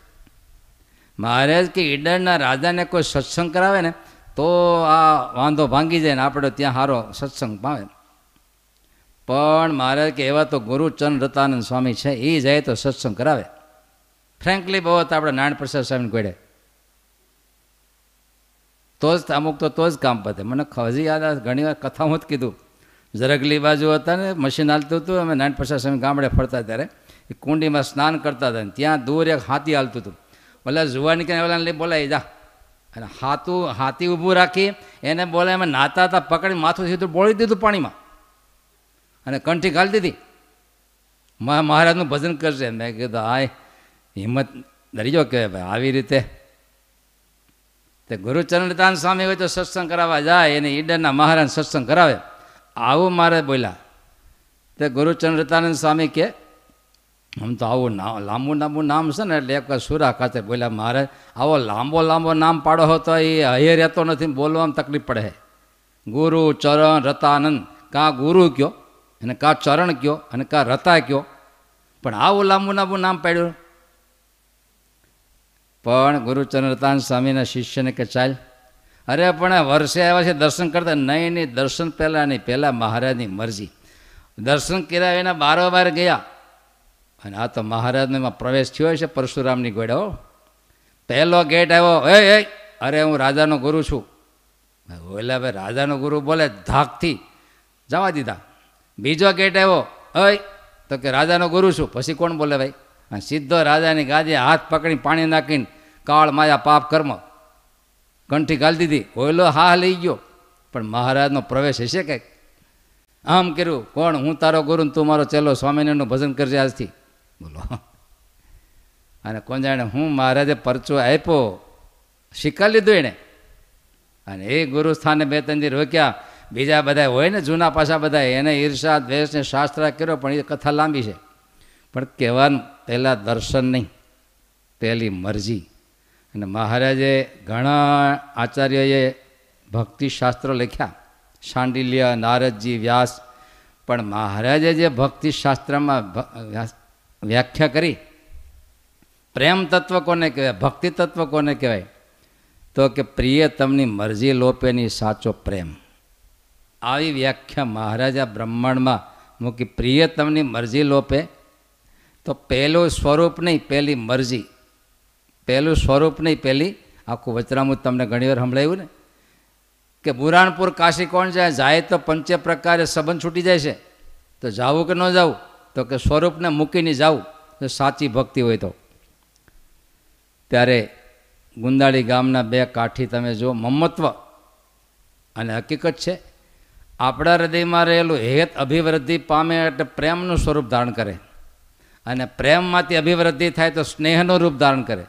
મહારાજ કે ઈડરના રાજાને કોઈ સત્સંગ કરાવે ને, તો આ વાંધો ભાંગી જાય ને આપણે ત્યાં સારો સત્સંગ પાવે પણ મહારાજ કે એવા તો ગુરુચંદ રતાનંદ સ્વામી છે એ જાય તો સત્સંગ કરાવે. ફ્રેન્કલી બહુ આપણે નારાયણ પ્રસાદ સ્વામીને ગોળે તો જ અમુક તો તો જ કામ પતે. મને હજી યાદ ઘણી વાર કથા હું જ કીધું. ઝરગલી બાજુ હતા ને, મશીન હાલતું હતું, અમે નારાયણ પ્રસાદ સ્વામી ગામડે ફરતા ત્યારે. એ કુંડીમાં સ્નાન કરતા હતા ને, ત્યાં દૂર એક હાથી હાલતું હતું. ઓલા જુવાની કે ઓલા લઈ બોલાવી જા. અને હાથું, હાથી ઊભું રાખી, એને બોલાય, અમે નાતા હતા પકડી માથું સીધું બોળી દીધું પાણીમાં. અને કંઠી ગાલી દીધી. મહારાજનું ભજન કરશે. મેં કીધું આ હિંમત, દરિયો કહેવાય ભાઈ, આવી રીતે તે ગુરુચરણદાન સ્વામી હોય તો સત્સંગ કરાવવા જાય, એને ઈડરના મહારાજ સત્સંગ કરાવે. આવું મારે બોલ્યા. તે ગુરુચંદ્રતાનંદ સ્વામી કે, આમ તો આવું નામ લાંબુ લાંબુ નામ છે ને, એટલે એક સુરા ખાતે બોલ્યા, મારે આવો લાંબો લાંબો નામ પાડો હો તો એ હૈયે રહેતો નથી બોલવામાં તકલીફ પડે ગુરુ ચરણ રતાનંદ, કાં ગુરુ કયો? અને કાં ચરણ કયો? અને કાં રતા કયો? પણ આવું લાંબુ લાંબુ નામ પાડ્યું. પણ ગુરુચંદ્રતાન સ્વામીના શિષ્યને કે ચાલ, અરે પણ વર્ષે આવ્યા છે દર્શન કરતા, નહીં નહીં, દર્શન પહેલાં નહીં, પહેલાં મહારાજની મરજી. દર્શન કર્યા એના બારોબાર ગયા. અને આ તો મહારાજનો એમાં પ્રવેશ થયો છે પરશુરામની ગોળ્યો પહેલો ગેટ આવ્યો એ એ અરે હું રાજાનો ગુરુ છું. ઓલા ભાઈ, રાજાનો ગુરુ બોલે ધાકથી. જવા દીધા. બીજો ગેટ આવ્યો અય તો કે રાજાનો ગુરુ છું. પછી કોણ બોલે ભાઈ? સીધો રાજાની ગાદી હાથ પકડી પાણી નાખીને કાળ માયા પાપ કર્મ. કંઠી ગાલી દીધી, ઓયલો, હા, લઈ ગયો. પણ મહારાજનો પ્રવેશ હશે કંઈક? આમ કર્યું, કોણ? હું તારો ગુરુ તું મારો ચેલો, સ્વામિનારાયણનું ભજન કરજે આજથી. બોલો અને કોણ જાણે હું મહારાજે પરચો આપ્યો શીખા લીધું એણે. અને એ ગુરુ સ્થાને બે ત્રણ રોક્યા. બીજા બધા હોય ને જૂના પાછા બધા, એને ઈર્ષા દ્વેષને શાસ્ત્ર કર્યો, પણ એ કથા લાંબી છે. પણ કહેવાનું પહેલાં દર્શન નહીં, પહેલી મરજી. અને મહારાજે ઘણા આચાર્યએ ભક્તિશાસ્ત્રો લખ્યા. શાંડિલ્ય, નારદજી, વ્યાસ. પણ મહારાજે જે ભક્તિશાસ્ત્રમાં વ્યાખ્યા કરી, પ્રેમ તત્વ કોને કહેવાય, ભક્તિ તત્વ કોને કહેવાય? તો કે પ્રિય તમની મરજી લોપેની સાચો પ્રેમ. આવી વ્યાખ્યા મહારાજા બ્રહ્માંડમાં મૂકી, પ્રિય તમની મરજી લોપે. તો પહેલું સ્વરૂપ નહીં, પહેલી મરજી. પહેલું સ્વરૂપ નહીં, પહેલી આખું વચરામું તમને ઘણીવાર સંભળાયું ને, કે બુરાણપુર કાશી કોણ જાય? જાય તો પંચે પ્રકારે સંબંધ છૂટી જાય છે. તો જાવું કે ન જાવું? તો કે સ્વરૂપને મૂકીને જાવું, તો સાચી ભક્તિ હોય તો. ત્યારે ગુંદાળી ગામના બે કાઠી તમે જો મમત્વ અને હકીકત છે, આપણા હૃદયમાં રહેલું હેત અભિવૃદ્ધિ પામે એટલે પ્રેમનું સ્વરૂપ ધારણ કરે. અને પ્રેમમાંથી અભિવૃદ્ધિ થાય તો સ્નેહનું રૂપ ધારણ કરે.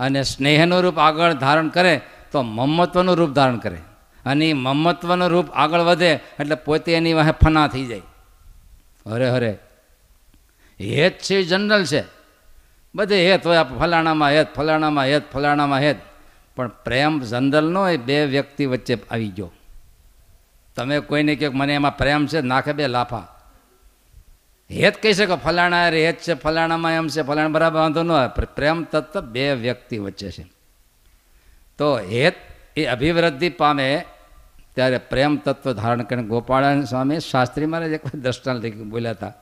અને સ્નેહનું રૂપ આગળ ધારણ કરે તો મમત્વનું રૂપ ધારણ કરે. અને એ મમત્વનું રૂપ આગળ વધે એટલે પોતે એની વાહે ફના થઈ જાય. હરે હરે હેત છે, જનરલ છે. બધે હેત હોય ફલાણામાં હેત ફલાણામાં હેત ફલાણામાં હેત. પણ પ્રેમ જનરલ ન હોય, બે વ્યક્તિ વચ્ચે આવી ગયો. તમે કોઈને કહો મને એમાં પ્રેમ છે, નાખે બે લાફા. હેત કહી શકો, ફલાણા અરે હેત છે, ફલાણામાં એમ છે, ફલાણા, બરાબર, વાંધો ન પણ પ્રેમ તત્વ બે વ્યક્તિ વચ્ચે છે. તો હેત એ અભિવૃદ્ધિ પામે ત્યારે પ્રેમ તત્વ ધારણ કરીને ગોપાળાન સ્વામી શાસ્ત્રી મારે એક દ્રષ્ટાંત લખી બોલ્યા હતા.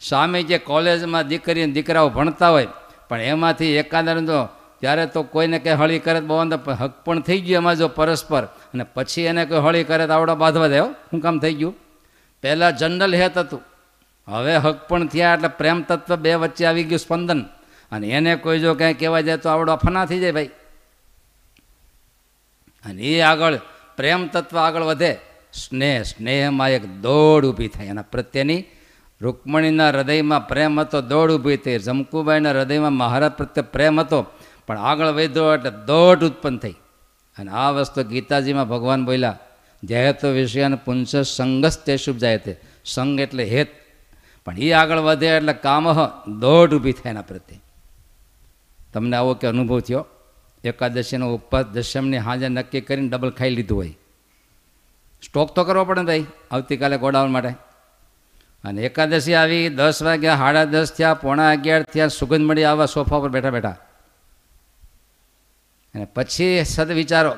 સ્વામી જે કોલેજમાં દીકરી દીકરાઓ ભણતા હોય, પણ એમાંથી એકાદર જો ત્યારે તો કોઈને કંઈ હળી કરે બહુ અંદર હક પણ થઈ ગયું એમાં જો પરસ્પર, અને પછી એને કોઈ હળી કરે તો આવડો બાંધવા દેવો. શું કામ થઈ ગયું? પહેલાં જનરલ હેત હતું. હવે હક પણ થયા એટલે પ્રેમ તત્વ બે વચ્ચે આવી ગયું સ્પંદન. અને એને કોઈ જો કંઈ કહેવા જાય તો આવડો અફના થઈ જાય ભાઈ. અને એ આગળ પ્રેમ તત્વ આગળ વધે, સ્નેહ, સ્નેહમાં એક દોડ ઊભી થાય. એના પ્રત્યેની રૂકમણીના હૃદયમાં પ્રેમ હતો, દોડ ઊભી થઈ. જમકુબાઈના હૃદયમાં મહારાજ પ્રત્યે પ્રેમ હતો, પણ આગળ વધ્યો એટલે દોડ ઉત્પન્ન થઈ. અને આ વસ્તુ ગીતાજીમાં ભગવાન બોલ્યા, જયતો વિષયાન પુંસ સંગસ તે શુભ જાય તે સંગ એટલે હેત. પણ એ આગળ વધે એટલે કામ દોઢ ઊભી થાય એના પ્રત્યે. તમને આવો કે અનુભવ થયો? એકાદશીનો ઉપવાસ દશમની હાજર નક્કી કરીને ડબલ ખાઈ લીધું હોય. સ્ટોક તો કરવો પડે ભાઈ, આવતીકાલે ગોડાઉન માટે. અને એકાદશી આવી, દસ વાગ્યા, સાડા દસ થયા, પોણા અગિયાર થયા, સુગંધ મળી આવવા સોફા પર બેઠા બેઠા. અને પછી સદ વિચારો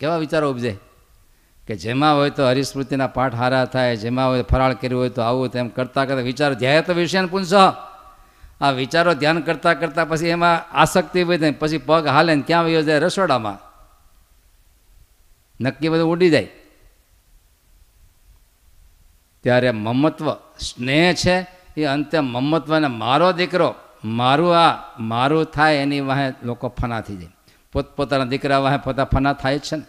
કેવા વિચારો ઉપજે? કે જેમાં હોય તો હરિસ્મૃતિના પાઠ હારા થાય, જેમાં હોય ફરાળ કર્યું હોય તો આવું તેમ કરતાં કરતાં વિચારો ધ્યાય તો વિષયને પૂછો આ વિચારો ધ્યાન કરતાં કરતાં પછી એમાં આસક્તિ હોય પછી પગ હાલે ને ક્યાં વયો જાય રસોડામાં. નક્કી બધું ઉડી જાય. ત્યારે મમત્વ, સ્નેહ છે એ અંતે મમત્વને મારો દીકરો, મારું આ, મારું થાય એની વાહે લોકો ફના થઈ જાય. પોતપોતાના દીકરા વાહે પોતા ફના થાય જ છે ને.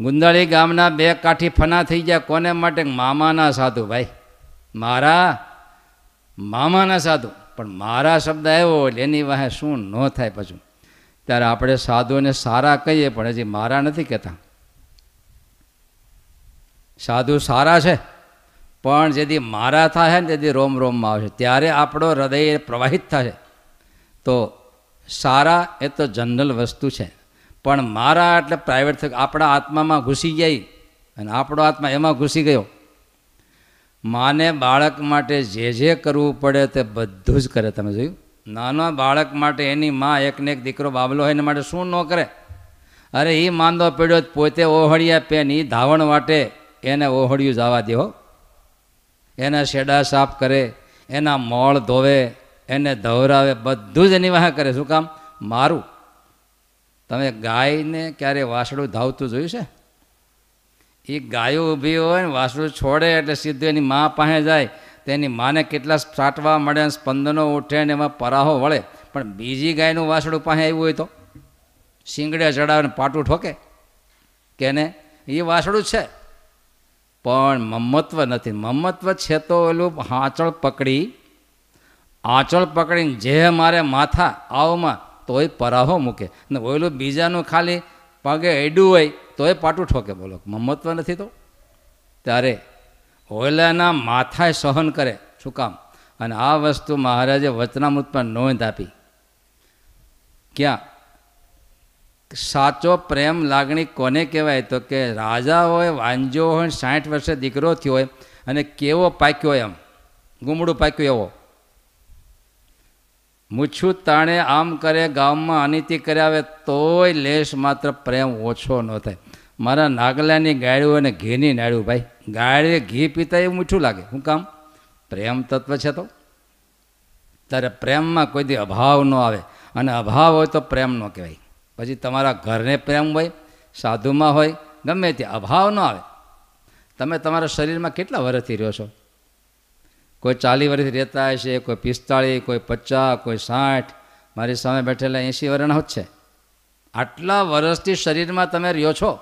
ગુંદાળી ગામના બે કાઠી ફના થઈ ગયા. કોને માટે? મામાના સાધુ ભાઈ. મારા મામાના સાધુ. પણ મારા શબ્દ આવ્યો એટલે એની વાહે શું ન થાય પછી. ત્યારે આપણે સાધુને સારા કહીએ, પણ હજી મારા નથી કહેતા. સાધુ સારા છે, પણ જેથી મારા થાય ને તેથી રોમ રોમમાં આવશે ત્યારે આપણો હૃદય પ્રવાહિત થશે તો સારા એ તો જનરલ વસ્તુ છે. પણ મારા એટલે પ્રાઇવેટ થઈ આપણા આત્મામાં ઘૂસી જાય અને આપણો આત્મા એમાં ઘૂસી ગયો. માને બાળક માટે જે જે કરવું પડે તે બધું જ કરે. તમે જોયું? નાના બાળક માટે એની માં એકને એક દીકરો બાબલો હોય એના માટે શું ન કરે? અરે એ માંદો પડ્યો પોતે ઓહળિયા પેન એ ધાવણ વાટે એને ઓહળિયું જવા દેવો એના શેડા સાફ કરે, એના મોળ ધોવે, એને ધવરાવે, બધું જ એની વાહ કરે. શું કામ? મારું. તમે ગાયને ક્યારે વાસડું ધાવતું જોયું છે? એ ગાયો ઊભી હોય ને વાસળું છોડે એટલે સીધું એની મા પાસે જાય તેની માને કેટલા સાટવા મળે ને સ્પંદનો ઉઠે ને એમાં પરાહો વળે. પણ બીજી ગાયનું વાસડું પાસે આવ્યું હોય તો? શીંગડે ચડાવે ને પાટું ઠોકે? કે ને એ વાસડું છે. પણ મમત્વ નથી. મમત્વ છે તો ઓલું આંચળ પકડી આંચળ પકડીને જે મારે માથા આવમાં તોય પરાહો મૂકે. ને ઓલું બીજાનું ખાલી પગે એડું હોય, તોય પાટું ઠોકે બોલો. મમત્વ નથી તો? ત્યારે ઓલાના માથાએ સહન કરે. શું કામ? અને આ વસ્તુ મહારાજે વચનામૃતમાં નોંધ આપી. ક્યાં? સાચો પ્રેમ લાગણી કોને કહેવાય? તો કે રાજા હોય વાંજો હોય, સાઠ વર્ષે દીકરો થયો હોય, અને કેવો પાક્યો એમ? ગુમડું પાક્યું એવો. મૂછું તાણે આમ કરે, ગામમાં અનિતિ કરાવે તોય લેશ માત્ર પ્રેમ ઓછો ન થાય. મારા નાગલાની ગાળ્યું અને ઘીની નાડ્યું ભાઈ. ગાળે ઘી પીતા એવું મીઠું લાગે. શું કામ? પ્રેમ તત્વ છે તો? ત્યારે પ્રેમમાં કોઈ દી અભાવ ન આવે. અને અભાવ હોય તો પ્રેમ ન કહેવાય. પછી તમારા ઘરને પ્રેમ હોય, સાધુમાં હોય, ગમે તે અભાવ ન આવે. તમે તમારા શરીરમાં કેટલા વર્ષથી રહ્યો છો? કોઈ ચાલી વર્ષથી રહેતા હશે કોઈ પિસ્તાળીસ, કોઈ પચાસ, કોઈ સાઠ, મારી સામે બેઠેલા એંશી વર્ષના છે. આટલા વર્ષથી શરીરમાં તમે રહ્યો છો.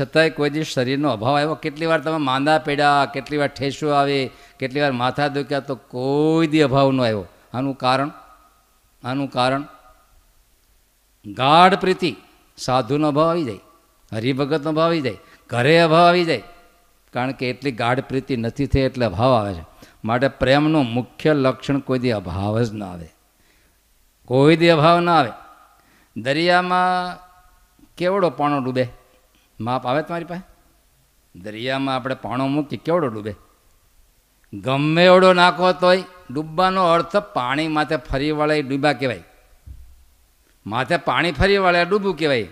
છતાંય કોઈ દિવસ શરીરનો અભાવ આવ્યો. કેટલી વાર તમે માંદા પડ્યા, કેટલી વાર ઠેસું આવી, કેટલી વાર માથા દુખ્યા, તો કોઈ દી અભાવ ન આવ્યો. આનું કારણ? આનું કારણ? ગાઢ પ્રીતિ. સાધુનો અભાવ આવી જાય. હરિભગતનો અભાવ આવી જાય. ઘરે અભાવ આવી જાય. કારણ કે એટલી ગાઢ પ્રીતિ નથી થઈ એટલે અભાવ આવે છે. માટે પ્રેમનું મુખ્ય લક્ષણ કોઈ દી અભાવ જ ન આવે. કોઈ દી અભાવ ન આવે. દરિયામાં કેવડો પાણો ડૂબે? માપ આવે તમારી પાસે? દરિયામાં આપણે પાણો મૂકીએ, કેવડો ડૂબે? ગમે એવડો નાખો તોય ડૂબવાનો અર્થ પાણી માથે ફરી વળે ડૂબા કહેવાય. માથે પાણી ફરી વળે ડૂબવું કહેવાય.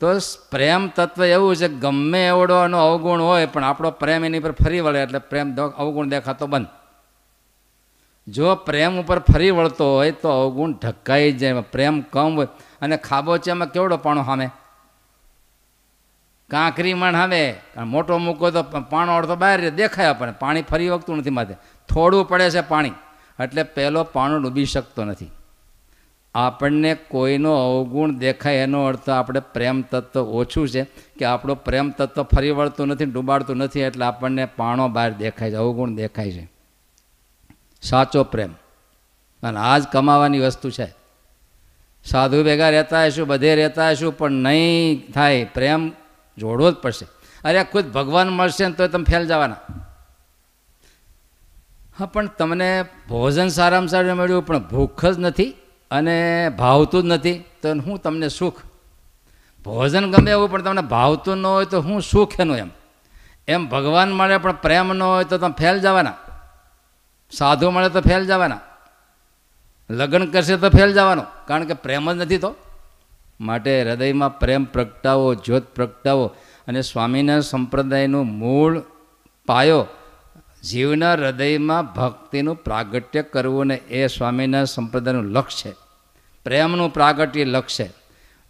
તો પ્રેમ તત્વ એવું છે ગમે એવડો અવગુણ હોય, પણ આપણો પ્રેમ એની પર ફરી વળે એટલે પ્રેમ અવગુણ દેખાતો બંધ. જો પ્રેમ ઉપર ફરી વળતો હોય તો અવગુણ ઢકાઈ જાય પ્રેમ કમ હોય. અને ખાબોચિયામાં કેવડો પાણો સામે કાંકરી મણ હવે મોટો મૂકો તો પાણો અડધો બહાર દેખાય આપણને. પાણી ફરી વખતું નથી માથે. થોડું પડે છે પાણી. એટલે પહેલો પાણો ડૂબી શકતો નથી. આપણને કોઈનો અવગુણ દેખાય, એનો અર્થ આપણે પ્રેમ તત્વ ઓછું છે કે આપણો પ્રેમ તત્વ ફરી વળતું નથી, ડૂબાડતું નથી, એટલે આપણને પાણો બહાર દેખાય છે, અવગુણ દેખાય છે. સાચો પ્રેમ. અને આ જ કમાવાની વસ્તુ છે. સાધુ ભેગા રહેતા હશું બધે રહેતા હશું પણ નહીં થાય. પ્રેમ જોડવો જ પડશે. અરે ખુદ ભગવાન મળશે ને તો તમે ફેલ જવાના. હા, પણ તમને ભોજન સારામાં સારું મળ્યું, પણ ભૂખ જ નથી. અને ભાવતું જ નથી, તો હું તમને સુખ. ભોજન ગમે એવું, પણ તમને ભાવતું ન હોય તો હું સુખ એનું એમ. એમ ભગવાન મળે, પણ પ્રેમ ન હોય તો તમે ફેલ જવાના. સાધુ મળે તો ફેલ જવાના. લગ્ન કરશે તો ફેલ જવાનો. કારણ કે પ્રેમ જ નથી તો. માટે હૃદયમાં પ્રેમ પ્રગટાવો, જ્યોત પ્રગટાવો. અને સ્વામિનારાયણ સંપ્રદાયનું મૂળ પાયો જીવના હૃદયમાં ભક્તિનું પ્રાગટ્ય કરવું ને એ સ્વામીના સંપ્રદાયનું લક્ષ્ય છે. પ્રેમનું પ્રાગટ્ય લક્ષ્ય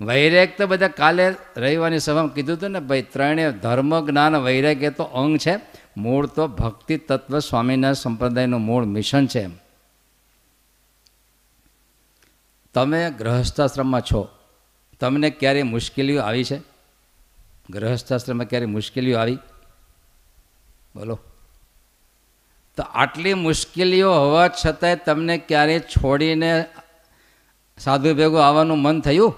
વૈરાગ તો બધા કાલે રવિવારની સભામાં કીધું હતું ને, ભાઈ, ત્રણેય ધર્મ, જ્ઞાન, વૈરાગ એ તો અંગ છે. મૂળ તો ભક્તિ તત્વ સ્વામીના સંપ્રદાયનું મૂળ મિશન છે. એમ તમે ગ્રહસ્થાશ્રમમાં છો. તમને ક્યારે મુશ્કેલીઓ આવી છે? ગ્રહસ્થાશ્રમમાં ક્યારે મુશ્કેલીઓ આવી? બોલો. તો આટલી મુશ્કેલીઓ હોવા છતાંય તમને ક્યારે છોડીને સાધુ ભેગું આવવાનું મન થયું?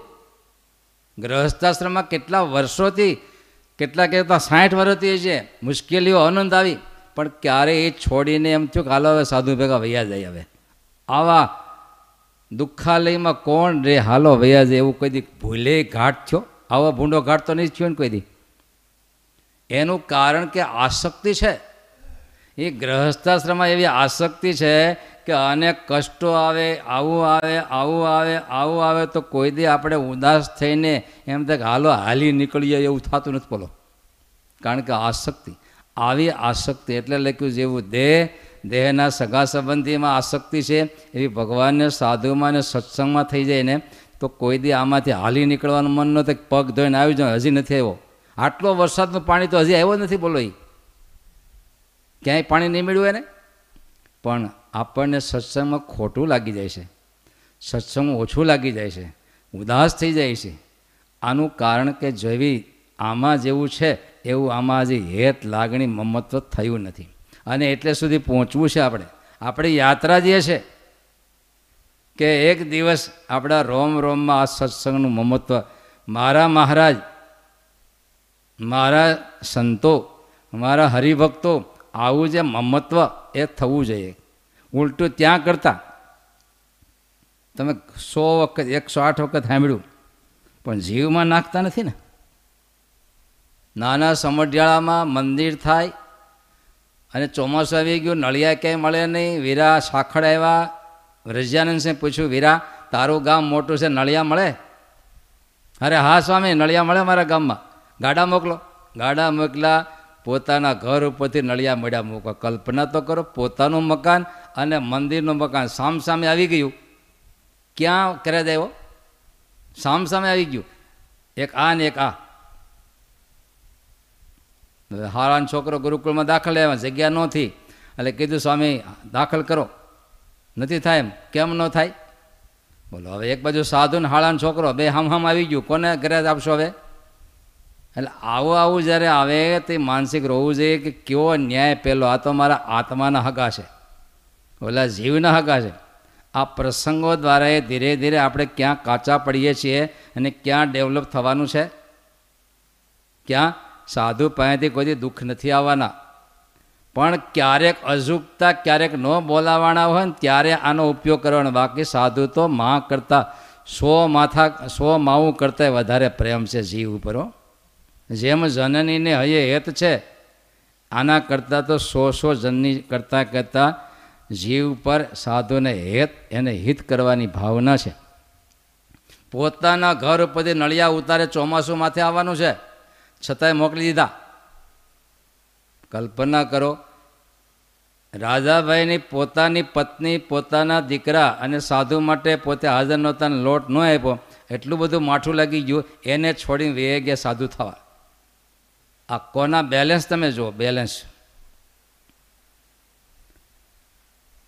ગ્રહસ્થાશ્રમમાં કેટલા વર્ષોથી, કેટલા કેટલા સાઠ વર્ષથી છે, મુશ્કેલીઓ અનંત આવી, પણ ક્યારે એ છોડીને એમ થયું કે હાલો હવે સાધુ ભેગા વૈયા જાય હવે. આવા દુઃખાલયમાં કોણ રે? હાલો વૈયા જાય એવું કોઈ દી ભૂલે ઘાટ થયો? આવો ભૂંડો ઘાટ તો નહીં થયો ને કોઈ દી? એનું કારણ કે આસક્તિ છે. એ ગ્રહસ્થાશ્રમમાં એવી આસક્તિ છે કે અનેક કષ્ટો આવે, આવું આવે આવું આવે આવું આવે તો કોઈ દી આપણે ઉદાસ થઈને એમ થાય હાલો, હાલી નીકળીએ એવું થતું નથી બોલો. કારણ કે આસક્તિ, આવી આસક્તિ એટલે લખ્યું જેવું દેહ, દેહના સગા સંબંધીમાં આસક્તિ છે, એવી ભગવાનને સાધુમાં અને સત્સંગમાં થઈ જાય ને તો કોઈ દી આમાંથી હાલી નીકળવાનું મન નહોતું, પગ ધોઈને આવી જાય હજી નથી આવ્યો. આટલો વરસાદનું પાણી તો હજી આવ્યો નથી બોલો એ ક્યાંય પાણી નહીં મળ્યું એને? પણ આપણને સત્સંગમાં ખોટું લાગી જાય છે. સત્સંગ ઓછું લાગી જાય છે. ઉદાસ થઈ જાય છે. આનું કારણ કે જેવી આમાં જેવું છે, એવું આમાં હજી હેત લાગણી મમત્વ થયું નથી. અને એટલે સુધી પહોંચવું છે આપણે. આપણી યાત્રા જે છે કે એક દિવસ આપણા રોમ રોમમાં આ સત્સંગનું મમત્વ. મારા મહારાજ, મારા સંતો, મારા હરિભક્તો આવું જે મમત્વ એ થવું જોઈએ. ઉલટું ત્યાં કરતાં તમે સો વખત, એકસો આઠ વખત સાંભળ્યું, પણ જીવમાં નાખતા નથી ને. નાના સમઢિયાળામાં મંદિર થાય અને ચોમાસું આવી ગયું, નળિયા ક્યાંય મળે નહીં, વીરા સાખડ આવ્યા. વ્રજ્યાનંદ સિંહ પૂછ્યું, વીરા, તારું ગામ મોટું છે, નળિયા મળે? અરે હા, સ્વામી, નળિયા મળે મારા ગામમાં. ગાડા મોકલો. ગાડા મોકલા પોતાના ઘર ઉપરથી નળિયા મળ્યા મૂકો. કલ્પના તો કરો, પોતાનું મકાન અને મંદિરનું મકાન સામસામે આવી ગયું. ક્યાં કર્યા દેવો સામ સામે આવી ગયું. એક આ ને એક આ. હારાન છોકરો ગુરુકુળમાં દાખલ લેવા જગ્યા નહોતી. એટલે કીધું, સ્વામી, દાખલ કરો. નથી થાય એમ. કેમ ન થાય? બોલો, હવે એક બાજુ સાધુ ને હાળાનો છોકરો, બે હમ હમ આવી ગયું. કોને ઘરે આપશો હવે? એટલે આવું આવું જ્યારે આવે તે માનસિક રહેવું જોઈએ કે કેવો ન્યાય પહેલો આ તો મારા આત્માના હગા છે. ઓલા જીવના હગા છે. આ પ્રસંગો દ્વારા એ ધીરે ધીરે આપણે ક્યાં કાચા પડીએ છીએ અને ક્યાં ડેવલપ થવાનું છે? ક્યાં? સાધુ પાસેથી કોઈથી દુઃખ નથી આવવાના. પણ ક્યારેક અજુકતા ક્યારેક ન બોલાવાના હોય ને ત્યારે આનો ઉપયોગ કરવાનો. બાકી સાધુ તો મા કરતાં સો માથા, સો માવું કરતાં વધારે પ્રેમ છે જીવ ઉપર, હો. જેમ જનનીને હયે હેત છે, આના કરતાં તો સો સો જનની કરતાં કરતાં જીવ પર સાધુને હેત એને હિત કરવાની ભાવના છે. પોતાના ઘર ઉપરથી નળિયા ઉતારે ચોમાસું માથે આવવાનું છે. છતાંય મોકલી દીધા. કલ્પના કરો, રાજાભાઈની પોતાની પત્ની, પોતાના દીકરા અને સાધુ માટે પોતે હાજર નહોતા લોટ ન આપ્યો, એટલું બધું માઠું લાગી ગયું, એને છોડીને વે ગયા સાધુ થવા. આ કોના બેલેન્સ તમે જુઓ બેલેન્સ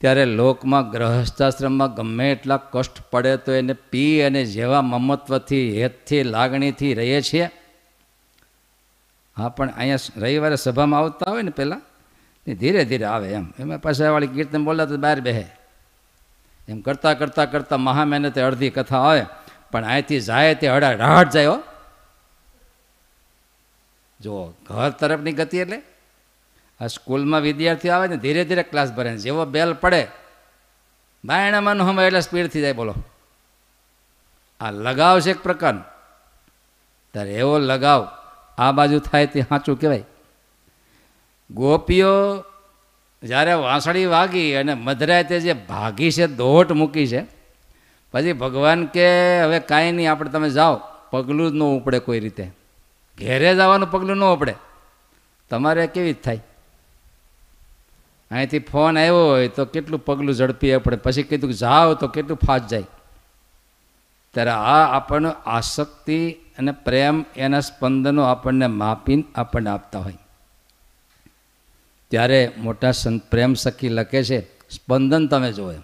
ત્યારે લોકમાં, ગ્રહસ્થાશ્રમમાં ગમે એટલા કષ્ટ પડે તો એને પી અને જેવા મમત્વથી, હેતથી, લાગણીથી રહીએ છીએ. હા, પણ અહીંયા રવિવારે સભામાં આવતા હોય ને પહેલાં ધીરે ધીરે આવે એમ. એમાં પાછાવાળી કીર્તન બોલતા બહાર બેહે. એમ કરતાં કરતાં કરતાં મહા મહેનતે અડધી કથા આવે પણ અહીંથી જાય તે અડા રાહટ જાય હો. જો ઘર તરફની ગતિ એટલે આ સ્કૂલમાં વિદ્યાર્થીઓ આવે ને, ધીરે ધીરે ક્લાસ ભરે જેવો બેલ પડે બાયણામાં હમ એટલે સ્પીડથી જાય, બોલો. આ લગાવ છે એક પ્રકારનો. ત્યારે એવો લગાવ આ બાજુ થાય તે સાચું કહેવાય. ગોપીઓ જ્યારે વાંસળી વાગી અને મધરાય તે જે ભાગી છે, દોટ મૂકી છે, પછી ભગવાન કે હવે કાંઈ નહીં, આપણે તમે જાઓ, પગલું જ ન ઉપડે કોઈ રીતે. ઘેરે જવાનું પગલું ન ઉપડે. તમારે કેવી જ થાય. અહીંથી ફોન આવ્યો હોય તો કેટલું પગલું ઝડપી પડે પછી કીધું જાઓ તો કેટલું ફાસ્ટ જાય. ત્યારે આ આપણને આસક્તિ અને પ્રેમ એના સ્પંદનો આપણને માપીને આપણને આપતા હોય. ત્યારે મોટા સંત પ્રેમ સખી લખે છે, સ્પંદન તમે જુઓ એમ.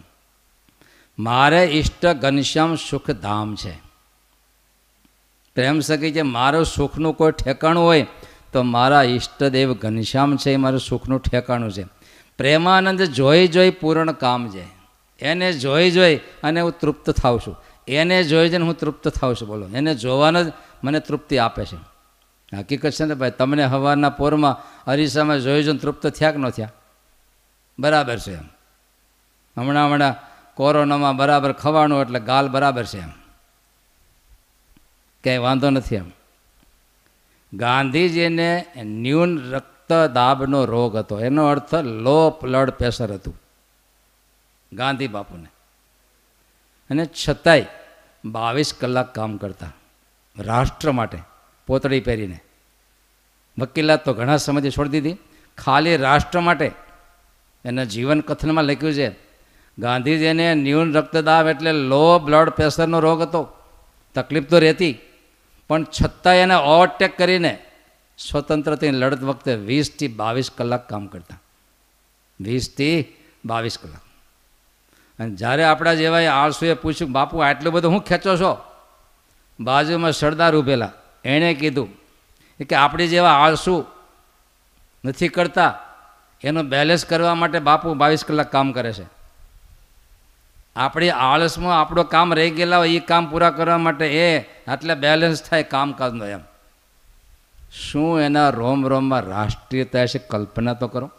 મારે ઈષ્ટ ઘનશ્યામ સુખધામ છે. પ્રેમ સખી છે, મારું સુખનું કોઈ ઠેકાણું હોય તો મારા ઈષ્ટદેવ ઘનશ્યામ છે એ મારું સુખનું ઠેકાણું છે. પ્રેમાનંદ જોઈ જોઈ પૂર્ણ કામ છે. એને જોઈ જોઈ અને હું તૃપ્ત થાઉં છું. એને જોઈ જઈને હું તૃપ્ત થાઉં છું, બોલો. એને જોવાનો જ મને તૃપ્તિ આપે છે. હકીકત છે ને ભાઈ, તમને હવારના પોરમાં અરીસામાં જોઈ જોઈને તૃપ્ત થયા કે ન થયા? બરાબર છે એમ. હમણાં હમણાં કોરોનામાં બરાબર ખવાનું એટલે ગાલ બરાબર છે એમ. કંઈ વાંધો નથી એમ. ગાંધીજીને ન્યૂન રક્તદાબનો રોગ હતો. એનો અર્થ લો બ્લડ પ્રેશર હતું. ગાંધી બાપુને. અને છતાંય બાવીસ કલાક કામ કરતા. રાષ્ટ્ર માટે પોતળી પહેરીને. વકીલાત તો ઘણા સમયથી છોડી દીધી. ખાલી રાષ્ટ્ર માટે એના જીવન કથનમાં લખ્યું છે. ગાંધીજીને ન્યૂન રક્તદાબ એટલે લો બ્લડ પ્રેશરનો રોગ હતો. તકલીફ તો રહેતી. પણ છતાંય એને ઓવરટેક કરીને સ્વતંત્રથી લડત વખતે વીસથી બાવીસ કલાક કામ કરતા. વીસથી બાવીસ કલાક. અને જ્યારે આપણા જેવા આળસુએ પૂછ્યું, બાપુ, આટલું બધું હું ખેંચો છો? બાજુમાં સરદાર ઊભેલા એણે કીધું કે, આપણી જેવા આળસુ નથી કરતા. એનો બેલેન્સ કરવા માટે બાપુ બાવીસ કલાક કામ કરે છે. આપણી આળસમાં આપણું કામ રહી ગયેલા હોય એ કામ પૂરા કરવા માટે એ એટલે બેલેન્સ થાય કામકાજનો એમ. શું એના રોમ રોમમાં રાષ્ટ્રીયતા છે કલ્પના તો કરો?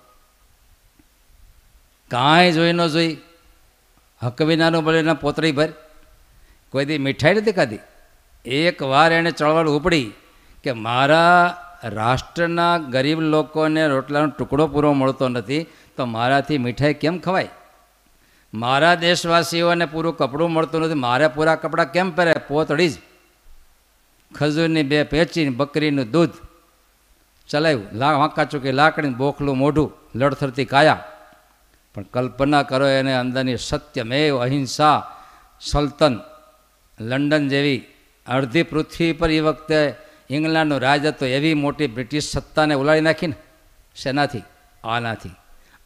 કાંઈ જોઈ ન જોઈ, હક વિનાનું બોલે એના પોતરી ભર, કોઈ દી મીઠાઈ નથી ખાધી. એક વાર એણે ચળવળ ઉપડી કે મારા રાષ્ટ્રના ગરીબ લોકોને રોટલાનો ટુકડો પૂરો મળતો નથી, તો મારાથી મીઠાઈ કેમ ખવાય? મારા દેશવાસીઓને પૂરું કપડું મળતું નથી. મારે પૂરા કપડાં કેમ પહેરે? પોતળી જ. ખજૂરની બે પેચીને બકરીનું દૂધ ચલાવ્યું. લા વાંકા ચૂકી લાકડીને બોખલું મોઢું લડથરતી કાયા. પણ કલ્પના કરો એને અંદરની સત્યમેવ અહિંસા સલ્તન લંડન જેવી અડધી પૃથ્વી પર એ વખતે ઇંગ્લેન્ડનું રાજ હતો એવી મોટી બ્રિટિશ સત્તાને ઉલાડી નાખીને શેનાથી આનાથી.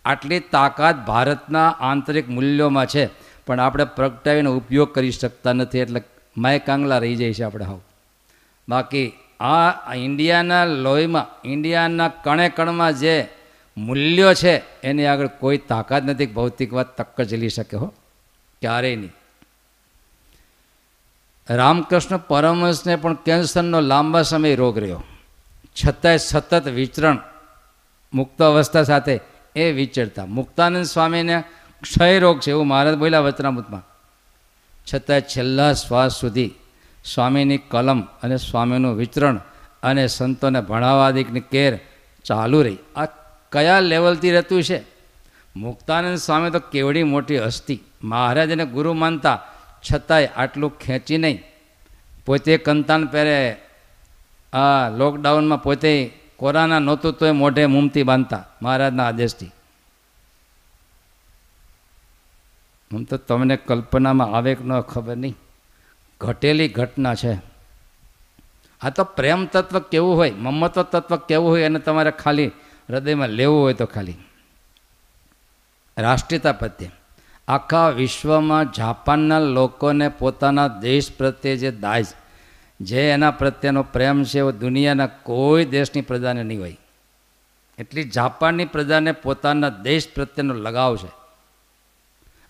આટલી તાકાત ભારતના આંતરિક મૂલ્યોમાં છે, પણ આપણે પ્રગટાવીને ઉપયોગ કરી શકતા નથી, એટલે માય કાંગલા રહી જાય છે આપણે હાવ. બાકી આ ઇન્ડિયાના લોહીમાં, ઇન્ડિયાના કણે કણમાં જે મૂલ્યો છે, એની આગળ કોઈ તાકાત નથી ભૌતિકવાદ તક્ક ઝીલી શકે હો, ક્યારેય નહીં. રામકૃષ્ણ પરમહંસને પણ કેન્સરનો લાંબા સમય રોગ રહ્યો. છતાંય સતત વિચરણ મુક્ત અવસ્થા સાથે એ વિચરતા. મુક્તાનંદ સ્વામીને ક્ષય રોગ છે એવું મહારાજ બોલ્યા વચનામૃતમાં. છતાં છેલ્લા શ્વાસ સુધી સ્વામીની કલમ અને સ્વામીનું વિચરણ અને સંતોને ભણાવાદિકની કેર ચાલુ રહી. આ કયા લેવલથી રહેતું છે? મુક્તાનંદ સ્વામી તો કેવડી મોટી હસ્તી. મહારાજને ગુરુ માનતા છતાંય આટલું ખેંચી નહીં. પોતે કંતાન પહેરે આ લોકડાઉનમાં પોતે કોરોના નહોતું તો એ મોઢે મુમતી બાંધતા, મહારાજના આદેશથી. હું તો તમને કલ્પનામાં આવે કે ન ખબર નહીં. ઘટેલી ઘટના છે. આ તો પ્રેમ તત્વ કેવું હોય, મમત્વ તત્વ કેવું હોય અને તમારે ખાલી હૃદયમાં લેવું હોય તો ખાલી. રાષ્ટ્રીયતા પ્રત્યે. આખા વિશ્વમાં જાપાનના લોકોને પોતાના દેશ પ્રત્યે જે દાય જે એના પ્રત્યેનો પ્રેમ છે એવો દુનિયાના કોઈ દેશની પ્રજાને નહીં હોય. એટલી જાપાનની પ્રજાને પોતાના દેશ પ્રત્યેનો લગાવ છે.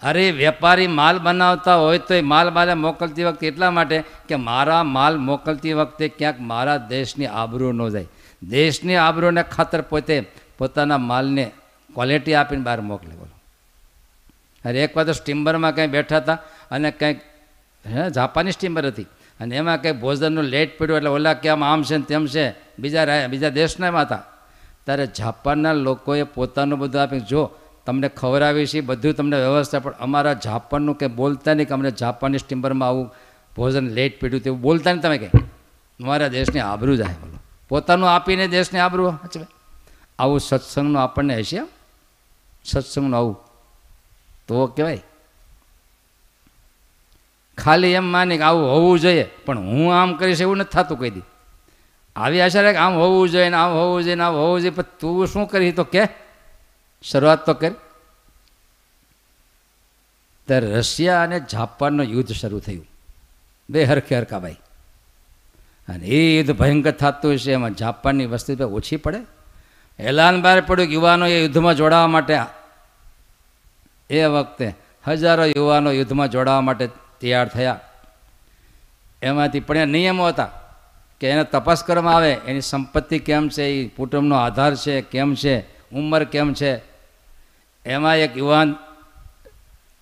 અરે વેપારી માલ બનાવતા હોય તો એ માલ મારે મોકલતી વખતે એટલા માટે કે મારા માલ મોકલતી વખતે ક્યાંક મારા દેશની આબરૂ ન જાય. દેશની આબરૂને ખાતર પોતે પોતાના માલને ક્વોલિટી આપીને બહાર મોકલે બોલો. અરે એક વાર તો સ્ટીમ્બરમાં કંઈ બેઠા હતા અને કંઈક હે, જાપાની સ્ટીમ્બર હતી. અને એમાં કંઈ ભોજનનું લેટ પડ્યું એટલે ઓલા કે આમ આમ છે ને તેમ છે. બીજા બીજા દેશના એમાં હતા. ત્યારે જાપાનના લોકોએ પોતાનું બધું આપી જો, તમને ખવડાવી છે, બધું તમને વ્યવસ્થા, પણ અમારા જાપાનનું કંઈ બોલતા નહીં કે અમને જાપાની સ્ટીમરમાં આવું ભોજન લેટ પીડ્યું તેવું બોલતા નહીં તમે કંઈ. અમારા દેશની આબરૂ જાય બોલો. પોતાનું આપીને દેશને આબરૂ હચવે આવું સત્સંગનું આપણને હશે સત્સંગનું આવું. તો કહેવાય ખાલી એમ માની કે આવું હોવું જોઈએ. પણ હું આમ કરીશ એવું નથી થતું કહી દી. આવી આશા કે આમ હોવું જોઈએ ને આમ હોવું જોઈએ ને આમ હોવું જોઈએ, પણ તું શું કરી તો કે? શરૂઆત તો કરી. ત્યારે રશિયા અને જાપાનનું યુદ્ધ શરૂ થયું. બે હરખે હરખા ભાઈ. અને એ યુદ્ધ ભયંકર થતું છે એમાં જાપાનની વસ્તી પર ઓછી પડે. એલાન બહાર પડ્યું યુવાનો એ યુદ્ધમાં જોડાવા માટે. એ વખતે હજારો યુવાનો યુદ્ધમાં જોડાવા માટે તૈયાર થયા. એમાંથી પણ એ નિયમો હતા કે એને તપાસ કરવામાં આવે, એની સંપત્તિ કેમ છે એ કુટુંબનો આધાર છે, કેમ છે, ઉંમર કેમ છે. એમાં એક યુવાન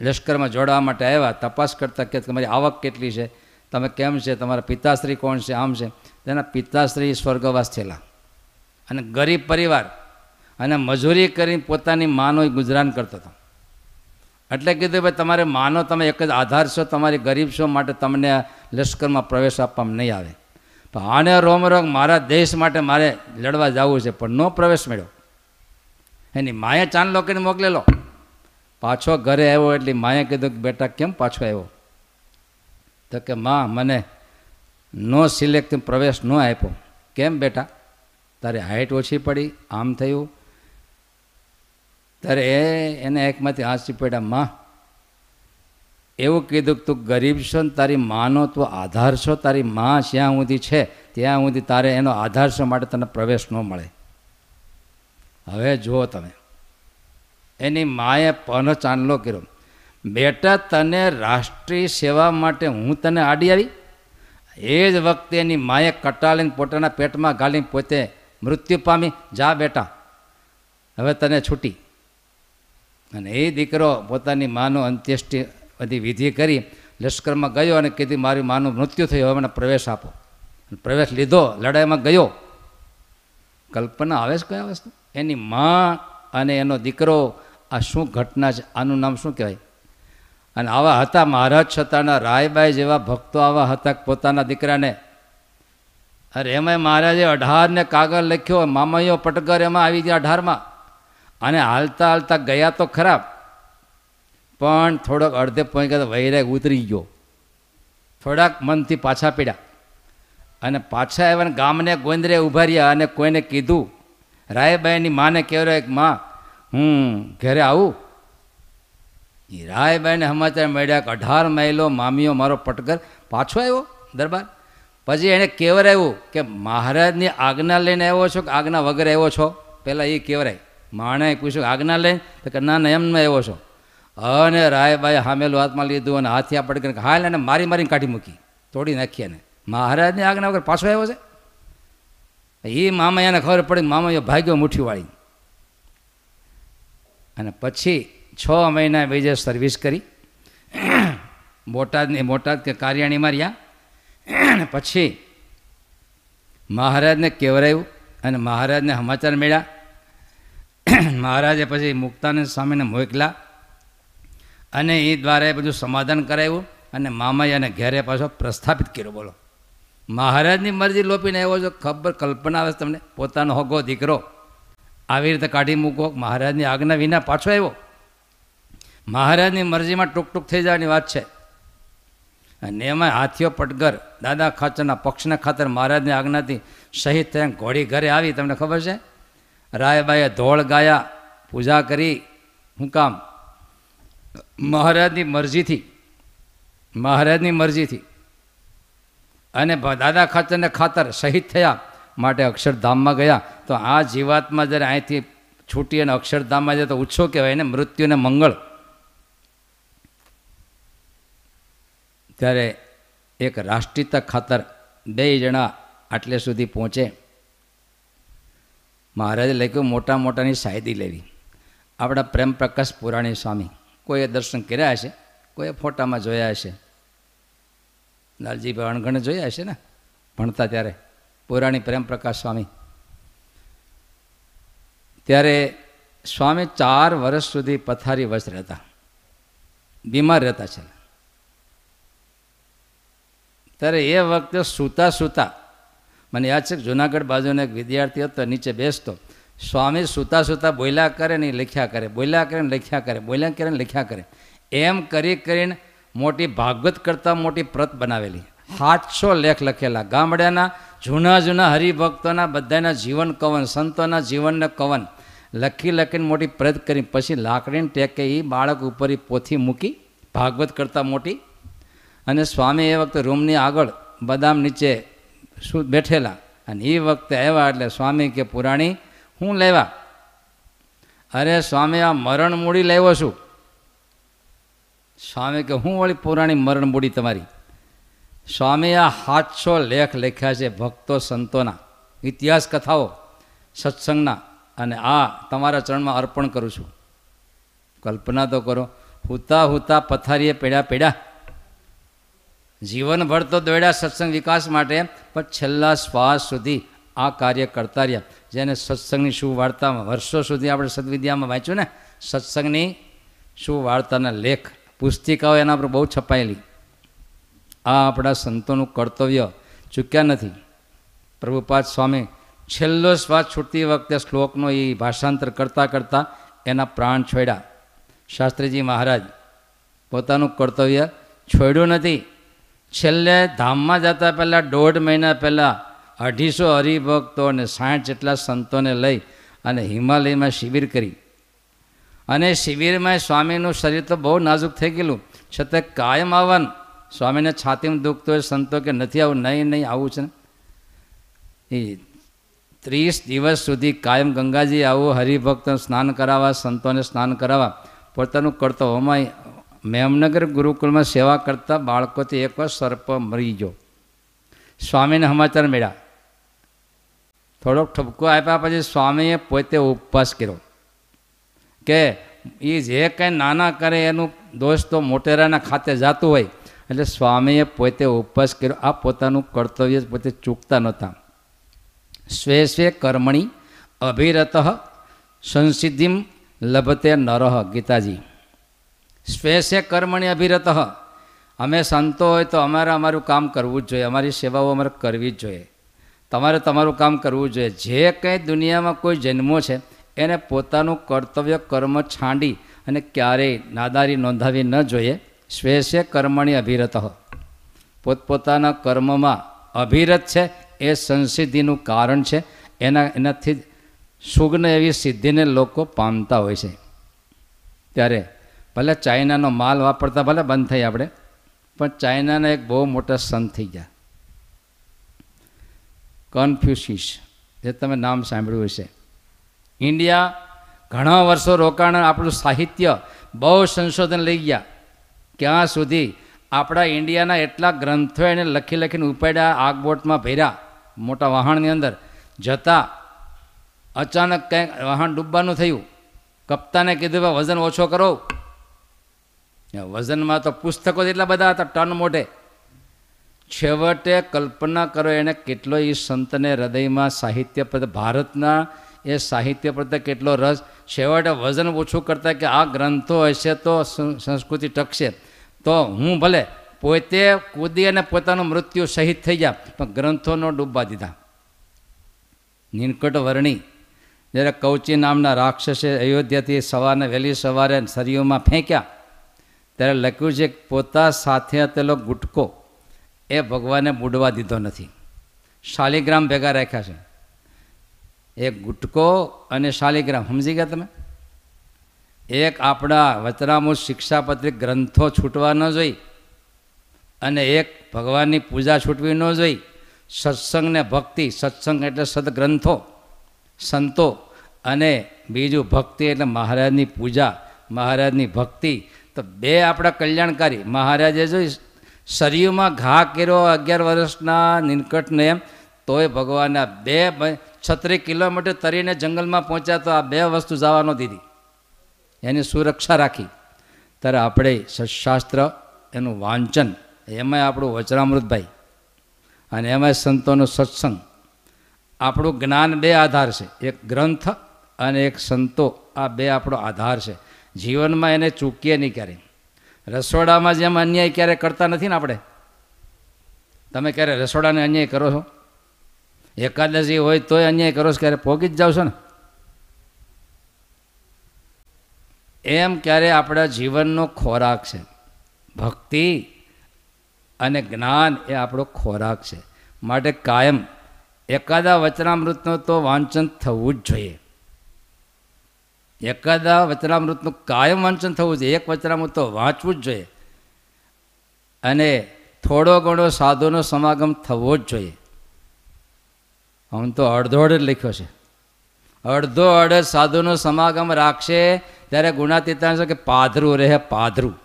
લશ્કરમાં જોડાવા માટે આવ્યા, તપાસ કરતા કે તમારી આવક કેટલી છે, તમે કેમ છે, તમારા પિતાશ્રી કોણ છે, આમ છે. તેના પિતાશ્રી સ્વર્ગવાસ થયેલા. અને ગરીબ પરિવાર અને મજૂરી કરીને પોતાની માનો ગુજરાન કરતો હતો. એટલે કીધું ભાઈ, તમારે માનો તમે એક જ આધાર છો, તમારી ગરીબ છો માટે તમને લશ્કરમાં પ્રવેશ આપવામાં નહીં આવે. પણ આને રોમ રોગ મારા દેશ માટે મારે લડવા જવું છે, પણ નો પ્રવેશ મળ્યો. એની માએ ચાંદલો કરીને મોકલેલો. પાછો ઘરે આવ્યો એટલે માએ કીધું કે બેટા, કેમ પાછો આવ્યો? તો કે, માં, મને નો સિલેક્ટ પ્રવેશ ન આપ્યો. કેમ બેટા? તારે હાઇટ ઓછી પડી, આમ થયું ત્યારે એ એને એકમાંથી હાંસી પડ્યા, માં, એવું કીધું કે તું ગરીબ છો ને તારી માનો તું આધાર છો? તારી માં જ્યાં સુધી છે? ત્યાં સુધી તારે એનો આધાર છો માટે તને પ્રવેશ ન મળે. હવે જુઓ તમે, એની માએ પનો ચાંદલો કર્યો. બેટા, તને રાષ્ટ્રીય સેવા માટે હું તને આડી આવી? એ જ વખતે એની માએ કટાળીને પોતાના પેટમાં ગાલીને પોતે મૃત્યુ પામી. જા બેટા, હવે તને છૂટી. અને એ દીકરો પોતાની માનો અંત્યેષ્ટિ બધી વિધિ કરી લશ્કરમાં ગયો અને કીધી, મારી માનું મૃત્યુ થયું, હવે મને પ્રવેશ આપો. પ્રવેશ લીધો, લડાઈમાં ગયો. કલ્પના આવે છે કયા વસ્તુ? એની મા અને એનો દીકરો આ શું ઘટના છે? આનું નામ શું કહેવાય? અને આવા હતા મહારાજ છતાંના રાયબાઈ જેવા ભક્તો આવા હતા પોતાના દીકરાને. અરે એમાં મહારાજે અઢારને કાગળ લખ્યો મામાઈઓ પટગર, એમાં આવી ગયા અઢારમાં. અને હાલતા હાલતા ગયા તો ખરાબ. પણ થોડોક અડધે પોઈન્ટ તો વૈરાગ ઉતરી ગયો. થોડાક મનથી પાછા પીડ્યા. અને પાછા આવ્યા ને ગામને ગોંદરે ઊભા રહ્યા અને કોઈને કીધું, રાયબાઈની માને કહેવાય એક માં હું ઘરે આવું? એ રાયબાઈને સમાચાર મળ્યા કે અઢાર માઇલો મામીઓ મારો પટગર પાછો આવ્યો દરબાર. પછી એણે કેવરાયું કે, મહારાજની આજ્ઞા લઈને આવ્યો છો કે આજ્ઞા વગર આવ્યો છો? પહેલાં એ કેવરાય માણે પૂછ્યું, આજ્ઞા લે? તો કે, ના ના એમ ન આવ્યો છો. અને રાયબાએ હામેલું હાથમાં લીધું અને હાથિયા પડી હાલ એને મારી મારીને કાઢી મૂકી, તોડી નાખી એને. મહારાજની આજ્ઞા વગર પાછો આવ્યો છે? એ મામા એને ખબર પડી મામા ભાગ્યો મુઠ્ઠી વાળી અને પછી છ મહિના બીજે સર્વિસ કરી. બોટાદની, બોટાદ કે કાર્યાણીમાં રહ્યા. પછી મહારાજને કેવરાયું અને મહારાજને સમાચાર મળ્યા. મહારાજે પછી મુક્તાનંદ સ્વામીને મોકલા અને એ દ્વારા એ બધું સમાધાન કરાવ્યું અને મામાએ અને ઘેરે પાછો પ્રસ્થાપિત કર્યો, બોલો. મહારાજની મરજી લોપીને આવ્યો છો, ખબર કલ્પના આવે તમને? પોતાનો હોગો દીકરો આવી રીતે કાઢી મૂકો, મહારાજની આજ્ઞા વિના પાછો આવ્યો. મહારાજની મરજીમાં ટૂંક ટૂંક થઈ જવાની વાત છે. અને એમાં હાથીઓ પટગર દાદા ખાચરના પક્ષના ખાતર મહારાજની આજ્ઞાથી શહીદ થયા ઘોડી ઘરે આવી, તમને ખબર છે? રાયબાઈએ ધોળ ગાયા, પૂજા કરી. શું કામ? મહારાજની મરજીથી મહારાજની મરજીથી. અને દાદા ખાતરને ખાતર શહીદ થયા માટે અક્ષરધામમાં ગયા. તો આ જીવાતમાં જ્યારે અહીંથી છૂટી અને અક્ષરધામમાં જાય તો ઓછો કહેવાય ને મૃત્યુને મંગળ. ત્યારે એક રાષ્ટ્રીયતા ખાતર બે જણા આટલે સુધી પહોંચે. મહારાજે લખ્યું, મોટા મોટાની સાયદી લેવી. આપણા પ્રેમ પ્રકાશ પુરાણી સ્વામી કોઈએ દર્શન કર્યા હશે? કોઈએ ફોટામાં જોયા હશે? લાલજીભાઈ અણઘણે જોયા હશે ને? ભણતા ત્યારે પુરાણી પ્રેમ પ્રકાશ સ્વામી. ત્યારે સ્વામી ચાર વર્ષ સુધી પથારી વશ રહેતા. બીમાર રહેતા છે. ત્યારે એ વખતે સૂતા સૂતા મને યાદ છે કે જુનાગઢ બાજુનો એક વિદ્યાર્થી હતો, નીચે બેસતો. સ્વામી, સૂતા સૂતા બોલ્યા કરે ને લખ્યા કરે, બોલ્યા કરે ને લખ્યા કરે, બોલ્યા કરે ને લખ્યા કરે. એમ કરી કરીને મોટી ભાગવત કરતાં મોટી પ્રત બનાવેલી. સાતસો લેખ લખેલા. ગામડાના જૂના જૂના હરિભક્તોના બધાના જીવન કવન, સંતોના જીવનને કવન લખી લખીને મોટી પ્રત કરી. પછી લાકડીને ટેકે એ બાળક ઉપર એ પોથી મૂકી ભાગવત કરતાં મોટી. અને સ્વામી એ વખતે રૂમની આગળ બદામ નીચે શું બેઠેલા. અને એ વખતે આવ્યા એટલે સ્વામી કે, પુરાણી, હું લેવા? અરે સ્વામી, આ મરણ મૂડી લાવ્યો છું. સ્વામી કે, હું વળી પુરાણી મરણ મૂડી તમારી? સ્વામી, આ સાતસો લેખ લખ્યા છે ભક્તો સંતોના, ઇતિહાસ કથાઓ, સત્સંગના, અને આ તમારા ચરણમાં અર્પણ કરું છું. કલ્પના તો કરો. હુતા હુતા પથારીએ પેડ્યા પેડ્યા જીવનભર તો દોડ્યા સત્સંગ વિકાસ માટે, પણ છેલ્લા શ્વાસ સુધી આ કાર્ય કરતા રહ્યા. જેને સત્સંગની શું વાર્તામાં, વર્ષો સુધી આપણે સદવિદ્યામાં વાંચ્યું ને, સત્સંગની શું વાર્તાના લેખ, પુસ્તિકાઓ એના પર બહુ છપાયેલી. આ આપણા સંતોનું કર્તવ્ય ચૂક્યા નથી. પ્રભુપાદ સ્વામી છેલ્લો શ્વાસ છૂટતી વખતે શ્લોકનો એ ભાષાંતર કરતાં કરતાં એના પ્રાણ છોડ્યા. શાસ્ત્રીજી મહારાજ, પોતાનું કર્તવ્ય છોડ્યું નથી. છેલ્લે ધામમાં જતા પહેલાં દોઢ મહિના પહેલાં અઢીસો હરિભક્તો અને સાઠ જેટલા સંતોને લઈ અને હિમાલયમાં શિબિર કરી. અને શિબિરમાં સ્વામીનું શરીર તો બહુ નાજુક થઈ ગયેલું. છતાં કાયમ આવવાનું. સ્વામીને છાતીમાં દુખતો હોય, સંતો કે નથી આવું, નહીં નહીં, આવું છે ને. એ ત્રીસ દિવસ સુધી કાયમ ગંગાજી આવું, હરિભક્તોને સ્નાન કરાવવા, સંતોને સ્નાન કરાવવા. પોતાનું કરતો અમાય મેમનગર ગુરુકુળમાં સેવા કરતા બાળકોથી એકવાર સર્પ મરી ગયો. સ્વામીને સમાચાર મળ્યા. થોડોક ઠપકો આપ્યા પછી સ્વામીએ પોતે ઉપવાસ કર્યો કે એ જે કંઈ નાના કરે એનું દોષ તો મોટેરાના ખાતે જતું હોય. એટલે સ્વામીએ પોતે ઉપવાસ કર્યો. આ પોતાનું કર્તવ્ય પોતે ચૂકતા નહોતા. સ્વે સ્વે કર્મણી અભિરત સંસિદ્ધિમ લભતે નરહ ગીતાજી. સ્વે સ્વે કર્મણી અભિરત. અમે સંતો હોય તો અમારે અમારું કામ કરવું જ જોઈએ. અમારી સેવાઓ અમારે કરવી જ જોઈએ. તમારે તમારું કામ કરવું જોઈએ. જે કંઈ દુનિયામાં કોઈ જન્મો છે, એને પોતાનું કર્તવ્ય કર્મ છાંડી અને ક્યારેય નાદારી નોંધાવી ન જોઈએ. સ્વે સ્વે કર્મણી અભિરત. પોતપોતાના કર્મમાં અભિરત છે, એ સંસિદ્ધિનું કારણ છે. એના, એનાથી સુગ્ન એવી સિદ્ધિને લોકો પામતા હોય છે. ત્યારે ભલે ચાઇનાનો માલ વાપરતા ભલે બંધ થઈ આપણે, પણ ચાઇનાના એક બહુ મોટા સંત થઈ ગયા. કન્ફ્યુશિસ જે તમે નામ સાંભળ્યું હશે. ઇન્ડિયા ઘણા વર્ષો રોકાણ, આપણું સાહિત્ય બહુ સંશોધન લઈ ગયા. ક્યાં સુધી? આપણા ઇન્ડિયાના એટલા ગ્રંથો એને લખી લખીને ઉપાડ્યા, આગબોટમાં ભર્યા, મોટા વહાણની અંદર. જતાં અચાનક કંઈક વહાણ ડૂબવાનું થયું. કપ્તાને કીધું વજન ઓછો કરો. વજનમાં તો પુસ્તકો એટલા બધા હતા, ટન મોઢે. છેવટે કલ્પના કરો એને કેટલો એ સંતને હૃદયમાં સાહિત્ય પ્રત્યે, ભારતના એ સાહિત્ય પ્રત્યે કેટલો રસ. છેવટે વજન ઓછું કરતા કે આ ગ્રંથો હશે તો સંસ્કૃતિ ટકશે. તો હું ભલે પોતે કૂદી અને પોતાનું મૃત્યુ શહીદ થઈ ગયા પણ ગ્રંથોનો ડૂબવા દીધા. નીનકટ વર્ણી. જ્યારે કૌચી નામના રાક્ષસે અયોધ્યાથી સવારને વહેલી સવારે સરયુમાં ફેંક્યા ત્યારે લખ્યું છે પોતા સાથે હતેલો ગુટકો એ ભગવાને બુડવા દીધો નથી. શાલિગ્રામ ભેગા રાખ્યા છે. એક ગુટકો અને શાલિગ્રામ, સમજી ગયા તમે? એક આપણા વચરામું શિક્ષાપત્રિક ગ્રંથો છૂટવા ન જોઈ અને એક ભગવાનની પૂજા છૂટવી ન જોઈ. સત્સંગ ને ભક્તિ, સત્સંગ એટલે સદગ્રંથો, સંતો અને બીજું ભક્તિ એટલે મહારાજની પૂજા, મહારાજની ભક્તિ તો બે આપણા કલ્યાણકારી. મહારાજે જો શરીરમાં ઘા કર્યો અગિયાર વર્ષના નીલકંઠને તોય ભગવાનના બે છત્રીસ કિલોમીટર તરીને જંગલમાં પહોંચ્યા તો આ બે વસ્તુ જવા ન દીધી. એની સુરક્ષા રાખી. ત્યારે આપણે સશાસ્ત્ર એનું વાંચન, એમાંય આપણું વચરામૃતભાઈ અને એમાંય સંતોનો સત્સંગ. આપણું જ્ઞાન બે આધાર છે. એક ગ્રંથ અને એક સંતો, આ બે આપણો આધાર છે. જીવનમાં એને ચૂકીએ નહીં ક્યારે રસોડામાં જેમ અન્યાય ક્યારે કરતા નથી ને આપણે? તમે ક્યારે રસોડાને અન્યાય કરો છો? એકાદશી હોય તોય અન્યાય કરો છો? ક્યારે પોગી જ જાવ છો ને? એમ ક્યારે આપણા જીવનનો ખોરાક છે. ભક્તિ અને જ્ઞાન એ આપણો ખોરાક છે. માટે કાયમ એકાદા વચનામૃતનું તો વાંચન થવું જ જોઈએ. એકાદા વચનામૃતનું કાયમ વાંચન થવું જોઈએ. એક વચનામૃત તો વાંચવું જ જોઈએ. અને થોડો ઘણો સાધુનો સમાગમ થવો જ જોઈએ. હું તો અડધો અડ જ લખ્યો છે. અડધો અડ સાધુનો સમાગમ રાખશે ત્યારે ગુણાતીતાંશ કે પાધરું રહે પાધરું.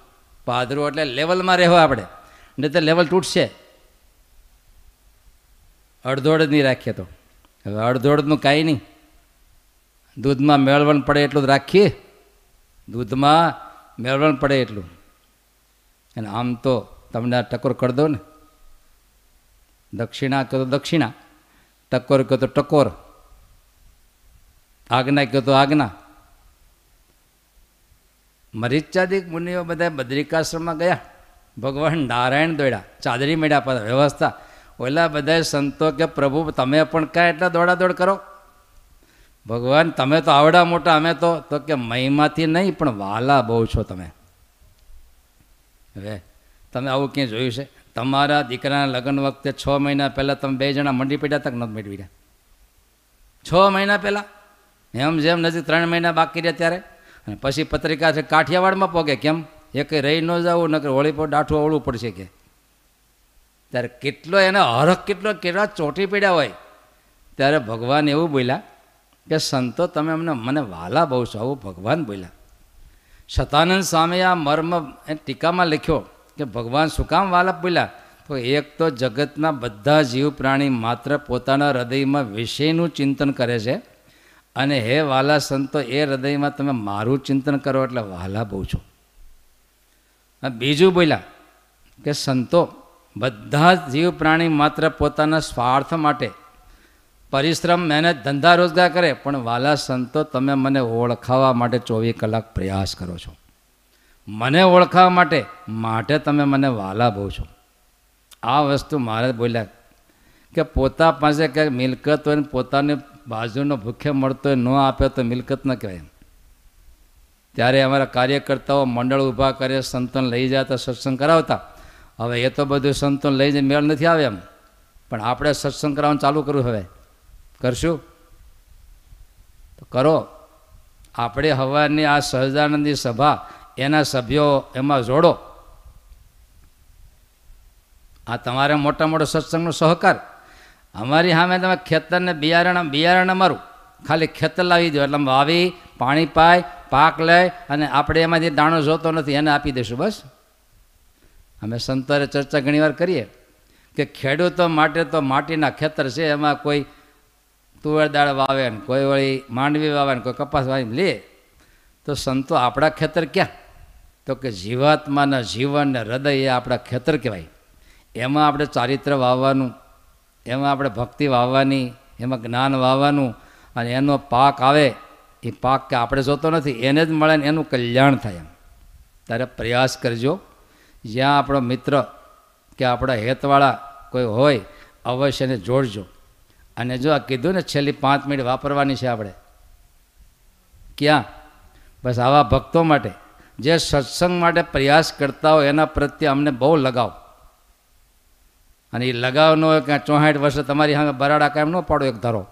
પાધરું એટલે લેવલમાં રહેવા આપણે. નહીં તો લેવલ તૂટશે. અડધોડ નહીં રાખીએ તો. હવે અડધોડનું કાંઈ નહીં. દૂધમાં મેળવણ પડે એટલું જ રાખીએ. દૂધમાં મેળવણ પડે એટલું. અને આમ તો તમને આ ટકોર કરી દો ને. દક્ષિણા કહો તો દક્ષિણા, ટકોર કહો તો ટકોર આજ્ઞા કહો તો આજ્ઞા મરીચાદિક મુનિઓ બધા બદ્રિકાશ્રમમાં ગયા. ભગવાન નારાયણ દોડ્યા, ચાદરી મેળ્યા પર વ્યવસ્થા. ઓલા બધા સંતો કે પ્રભુ, તમે પણ કાંઈ એટલા દોડાદોડ કરો? ભગવાન, તમે તો આવડા મોટા, અમે તો તો કે મહિમાથી નહીં, પણ વાલા બહુ છો તમે. હવે, તમે આવું ક્યાંય જોયું છે? તમારા દીકરાના લગ્ન વખતે છ મહિના પહેલાં તમે બે જણા મંડી પડ્યા તક નથી મેળવી રહ્યા છ મહિના પહેલાં? એમ જેમ નજીક ત્રણ મહિના બાકી રહ્યા ત્યારે? અને પછી પત્રિકા છે કાઠિયાવાડમાં પોગે, કેમ? એક રહી ન જવું, નકર હોળી પર ડાઠું અવળું પડશે કે. ત્યારે કેટલો એને હરખ કેટલો, કેટલા ચોટી પડ્યા હોય. ત્યારે ભગવાન એવું બોલ્યા કે સંતો તમે અમને, મને વાલા બહુ છો. આવું ભગવાન બોલ્યા. શતાનંદ સ્વામીએ આ મર્મ એ ટીકામાં લખ્યો કે ભગવાન શું કામ વાલા બોલ્યા? તો એક તો જગતના બધા જીવ પ્રાણી માત્ર પોતાના હૃદયમાં વિષયનું ચિંતન કરે છે અને હે વાલા સંતો, એ હૃદયમાં તમે મારું ચિંતન કરો એટલે વાલા બહુ છો. બીજું બોલ્યા કે સંતો, બધા જ જીવ પ્રાણી માત્ર પોતાના સ્વાર્થ માટે પરિશ્રમ, મહેનત, ધંધા રોજગાર કરે, પણ વાલા સંતો તમે મને ઓળખાવા માટે ચોવીસ કલાક પ્રયાસ કરો છો. મને ઓળખાવા માટે માટે તમે મને વાલા બહુ છો. આ વસ્તુ મારે બોલ્યા કે પોતા પાસે ક્યાંક મિલકત હોય ને પોતાની બાજુનો ભૂખે મળતો હોય, ન આપે તો મિલકત ન કહેવાય ત્યારે અમારા કાર્યકર્તાઓ મંડળ ઊભા કરે, સંતોન લઈ જતા સત્સંગ કરાવતા. હવે એ તો બધું સંતોન લઈ જઈને મેળ નથી આવે એમ. પણ આપણે સત્સંગ કરાવવાનું ચાલુ કરવું હવે. કરશું? તો કરો. આપણે હવાની આ સહજાનંદી સભા એના સભ્યો એમાં જોડો. આ તમારે મોટા મોટો સત્સંગનો સહકાર. અમારી સામે તમે ખેતરને બિયારણ બિયારણ અમારું. ખાલી ખેતર લાવી દો. એટલે વાવી, પાણી પાય, પાક લે અને આપણે એમાંથી દાણો જોતો નથી, એને આપી દઈશું બસ. અમે સંતોરે ચર્ચા ઘણીવાર કરીએ કે ખેડૂતો માટે તો માટીના ખેતર છે, એમાં કોઈ તુવેર દાળ વાવે ને કોઈ વળી માંડવી વાવે ને કોઈ કપાસ વાવી લે, તો સંતો આપણા ખેતર ક્યાં? તો કે જીવાત્માના જીવન ને હૃદય એ આપણા ખેતર કહેવાય. એમાં આપણે ચારિત્ર વાવવાનું, એમાં આપણે ભક્તિ વાવવાની, એમાં જ્ઞાન વાવવાનું, અને એનો પાક આવે, એ પાક કે આપણે જોતો નથી, એને જ મળે ને એનું કલ્યાણ થાય એમ. ત્યારે પ્રયાસ કરજો. જ્યાં આપણો મિત્ર કે આપણા હેતવાળા કોઈ હોય અવશ્ય એને જોડજો. અને જો આ કીધું ને છેલ્લી પાંચ મિનિટ વાપરવાની છે આપણે, ક્યાં? બસ આવા ભક્તો માટે, જે સત્સંગ માટે પ્રયાસ કરતા હોય એના પ્રત્યે અમને બહુ લગાવ. અને એ લગાવ ન હોય કે ચોસાઠ વર્ષે તમારી સામે બરાડા કાયમ ન પાડો એક ધારો.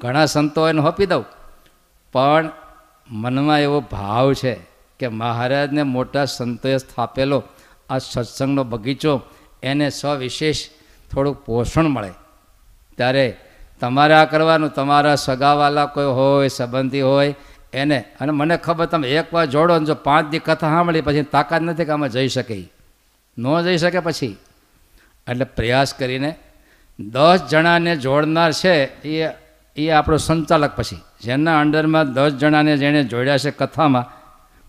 ઘણા સંતો એને હોપી દઉં. પણ મનમાં એવો ભાવ છે કે મહારાજને મોટા સંતોએ સ્થાપેલો આ સત્સંગનો બગીચો, એને સવિશેષ થોડુંક પોષણ મળે. ત્યારે તમારે આ કરવાનું, તમારા સગાવાલા કોઈ હોય, સંબંધી હોય, એને, અને મને ખબર તમે એકવાર જોડો ને જો પાંચ દી કથા સાંભળી પછી તાકાત નથી કે આમાં જઈ શકે ન જઈ શકે પછી. એટલે પ્રયાસ કરીને દસ જણાને જોડનાર છે એ એ આપણો સંચાલક પછી. જેના અંડરમાં દસ જણાને જેણે જોડ્યા છે કથામાં,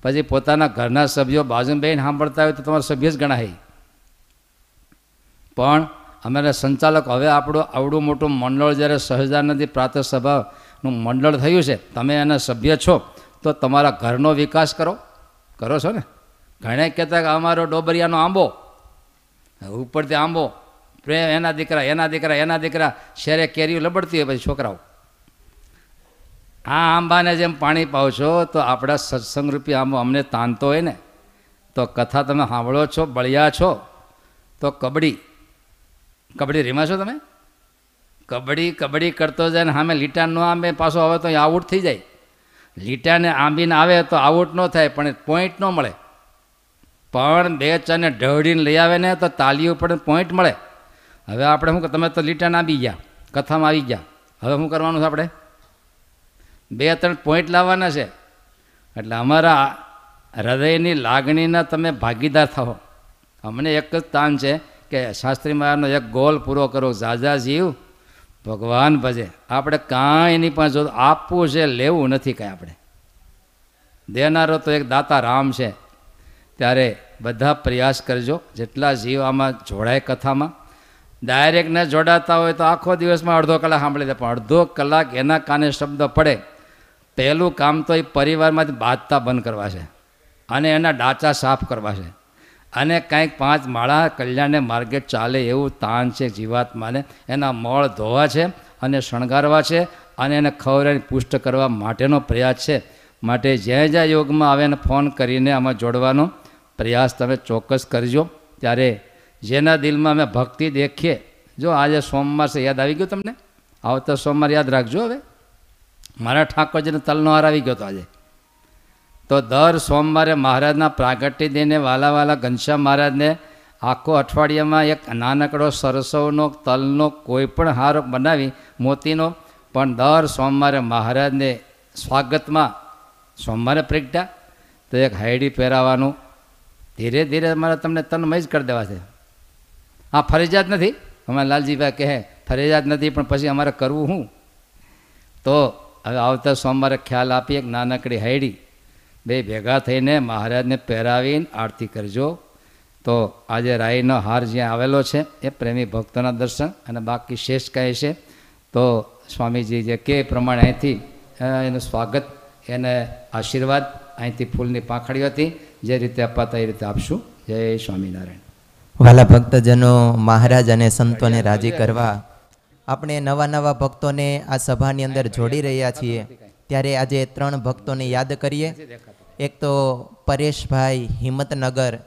પછી પોતાના ઘરના સભ્યો બાજુ બેન સાંભળતા હોય તો તમારા સભ્ય જ ગણાય. પણ અમારા સંચાલક હવે આપણું આવડું મોટું મંડળ જ્યારે સહજાનંદી પ્રાતઃ સભાનું મંડળ થયું છે, તમે એના સભ્ય છો, તો તમારા ઘરનો વિકાસ કરો કરો છો ને? ઘણે કહેતા કે અમારો ડોબરિયાનો આંબો, ઉપરથી આંબો પ્રેમ એના દીકરા એના દીકરા એના દીકરા, શેરે કેરીઓ લબડતી હોય પછી છોકરાઓ. આ આંબાને જેમ પાણી પાવ છો, તો આપણા સત્સંગરૂપી આંબો અમને તાનતો હોય ને? તો કથા તમે સાંભળો છો, બળિયા છો? તો કબડ્ડી કબડ્ડી રીમા છો તમે? કબડ્ડી કબડ્ડી કરતો જાય ને સામે લીટા ન આંબે, પાછો આવે તો આઉટ થઈ જાય. લીટાને આંબીને આવે તો આઉટ ન થાય, પણ પોઈન્ટ ન મળે. પણ બે ચારને ઢળીને લઈ આવે ને તો તાલી ઉપર પોઈન્ટ મળે. હવે આપણે શું તમે તો લીટાને આંબી ગયા, કથામાં આવી ગયા. હવે શું કરવાનું છે આપણે? બે ત્રણ પોઈન્ટ લાવવાના છે. એટલે અમારા હૃદયની લાગણીના તમે ભાગીદાર થાઓ. અમને એક જ તાન છે કે શાસ્ત્રી મહારાજનો એક ગોલ પૂરો કરો ઝાઝા જીવ ભગવાન ભજે. આપણે કાંઈ એની પાસે આપવું છે, લેવું નથી કાંઈ આપણે. દેનારો તો એક દાતા રામ છે. ત્યારે બધા પ્રયાસ કરજો, જેટલા જીવ આમાં જોડાય કથામાં. ડાયરેક્ટ ન જોડાતા હોય તો આખો દિવસમાં અડધો કલાક સાંભળી દે પણ અડધો કલાક એના કાને શબ્દ પડે. પહેલું કામ તો એ પરિવારમાંથી બાંધતા બંધ કરવા છે. અને એના ડાચા સાફ કરવા છે. અને કાંઈક પાંચ માળા કલ્યાણને માર્ગે ચાલે એવું તાન છે જીવાત્માને. એના મળ ધોવા છે અને શણગારવા છે અને એને ખવડાવીને પુષ્ટ કરવા માટેનો પ્રયાસ છે. માટે જ્યાં જ્યાં યોગમાં આવે એને ફોન કરીને આમાં જોડવાનો પ્રયાસ તમે ચોક્કસ કરજો. ત્યારે જેના દિલમાં અમે ભક્તિ દેખીએ. જો આજે સોમવાર છે, યાદ આવી ગયું તમને? આવતા સોમવાર યાદ રાખજો હવે. મારા ઠાકોરજીને તલનો હાર આવી ગયો હતો આજે. તો દર સોમવારે મહારાજના પ્રાગટ્ય દિને વાલા વાલા ઘનશ્યામ મહારાજને આખો અઠવાડિયામાં એક નાનકડો સરસવનો, તલનો કોઈ પણ હાર બનાવી મોતીનો, પણ દર સોમવારે મહારાજને સ્વાગતમાં સોમવારે પ્રગટ્યા. તો એક હાયડી પહેરાવાનું, ધીરે ધીરે અમારે તમને તનમય જ કરી દેવા છે. આ ફરજિયાત નથી? અમારા લાલજીભાઈ કહે, ફરજિયાત નથી, પણ પછી અમારે કરવું શું તો હવે આવતા સોમવારે ખ્યાલ આપી એક નાનકડી હાયડી બે ભેગા થઈને મહારાજને પહેરાવીને આરતી કરજો. તો આજે રાઈનો હાર જ્યાં આવેલો છે, એ પ્રેમી ભક્તોના દર્શન અને બાકી શેષ કહે છે. તો સ્વામીજી જે કે પ્રમાણે અહીંથી એનું સ્વાગત, એને આશીર્વાદ અહીંથી ફૂલની પાંખડીઓ હતી, જે રીતે અપાતા એ રીતે આપશું. જય સ્વામિનારાયણ. વાલા ભક્તજનો, મહારાજ અને સંતોને રાજી કરવા, આપણે નવા નવા ભક્તોને આ સભાની અંદર જોડી રહ્યા છીએ. ત્યારે આજે ત્રણ ભક્તોને યાદ કરીએ. એક તો પરેશભાઈ હિંમતનગર.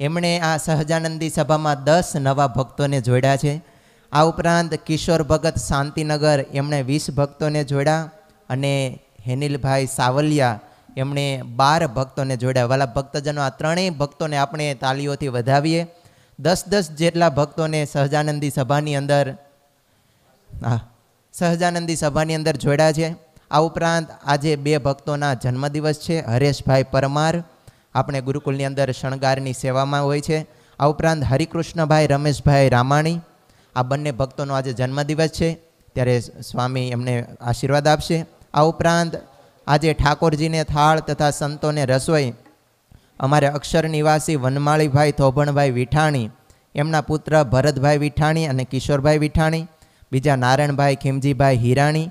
એમણે આ સહજાનંદી સભામાં દસ નવા ભક્તોને જોડ્યા છે. આ ઉપરાંત કિશોર ભગત શાંતિનગર એમણે વીસ ભક્તોને જોડ્યા અને હેનિલભાઈ સાવલિયા એમણે બાર ભક્તોને જોડ્યા. વાલા ભક્તજનો આ ત્રણેય ભક્તોને આપણે તાલીઓથી વધાવીએ. દસ દસ જેટલા ભક્તોને સહજાનંદી સભાની અંદર, હા, સહજાનંદી સભાની અંદર જોડ્યા છે. આ ઉપરાંત આજે બે ભક્તોના જન્મદિવસ છે. હરેશભાઈ પરમાર, આપણે ગુરુકુલની અંદર શણગારની સેવામાં હોય છે. આ ઉપરાંત હરિકૃષ્ણભાઈ, રમેશભાઈ રામાણી, આ બંને ભક્તોનો આજે જન્મદિવસ છે. ત્યારે સ્વામી એમને આશીર્વાદ આપશે. આ ઉપરાંત આજે ઠાકોરજીને થાળ તથા સંતોને રસોઈ, અમારે અક્ષર નિવાસી વનમાળીભાઈ થોભણભાઈ વિઠાણી, એમના પુત્ર ભરતભાઈ વિઠાણી અને કિશોરભાઈ વિઠાણી, બીજા નારાયણભાઈ ખીમજીભાઈ હિરાણી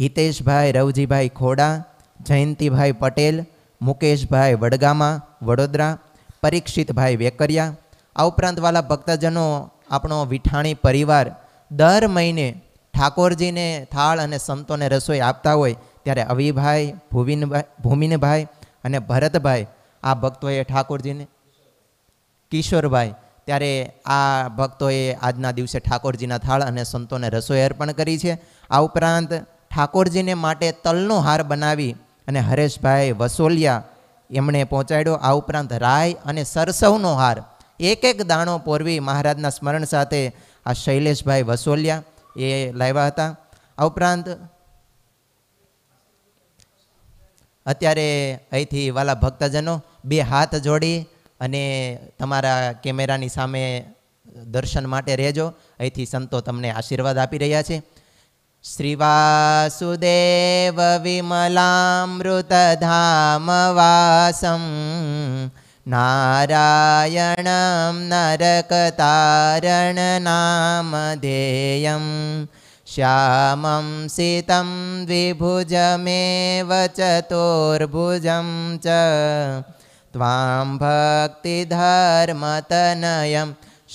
હિતેશભાઈ, રવજીભાઈ ખોડા, જયંતિભાઈ પટેલ, મુકેશભાઈ વડગામા, વડોદરા, પરીક્ષિતભાઈ વેકરિયા. આ ઉપરાંત વાલા ભક્તજનો, આપણો વિઠાણી પરિવાર દર મહિને ઠાકોરજીને થાળ અને સંતોને રસોઈ આપતા હોય ત્યારે અવિભાઈ ભૂવિનભાઈ ભૂમિનભાઈ અને ભરતભાઈ આ ભક્તોએ ઠાકોરજીને કિશોરભાઈ ત્યારે આ ભક્તોએ આજના દિવસે ઠાકોરજીના થાળ અને સંતોને રસોઈ અર્પણ કરી છે. આ ઉપરાંત ઠાકોરજીને માટે તલનો હાર બનાવી અને હરેશભાઈ વસોલિયા એમણે પહોંચાડ્યો. આ ઉપરાંત રાય અને સરસવનો હાર. એક એક દાણો પોરવી મહારાજના સ્મરણ સાથે આ શૈલેષભાઈ વસોલિયા એ લાવ્યા હતા. આ ઉપરાંત અત્યારે અહીંથી વાલા ભક્તજનો બે હાથ જોડી અને તમારા કેમેરાની સામે દર્શન માટે રહેજો. અહીંથી સંતો તમને આશીર્વાદ આપી રહ્યા છે. श्रीवासुदेवविमलामृतधामवासं नारायणं नरकतारणनामधेयं श्यामं सितं द्विभुजमेव चतुर्भुजं च त्वां भक्तिधर्मतनयम्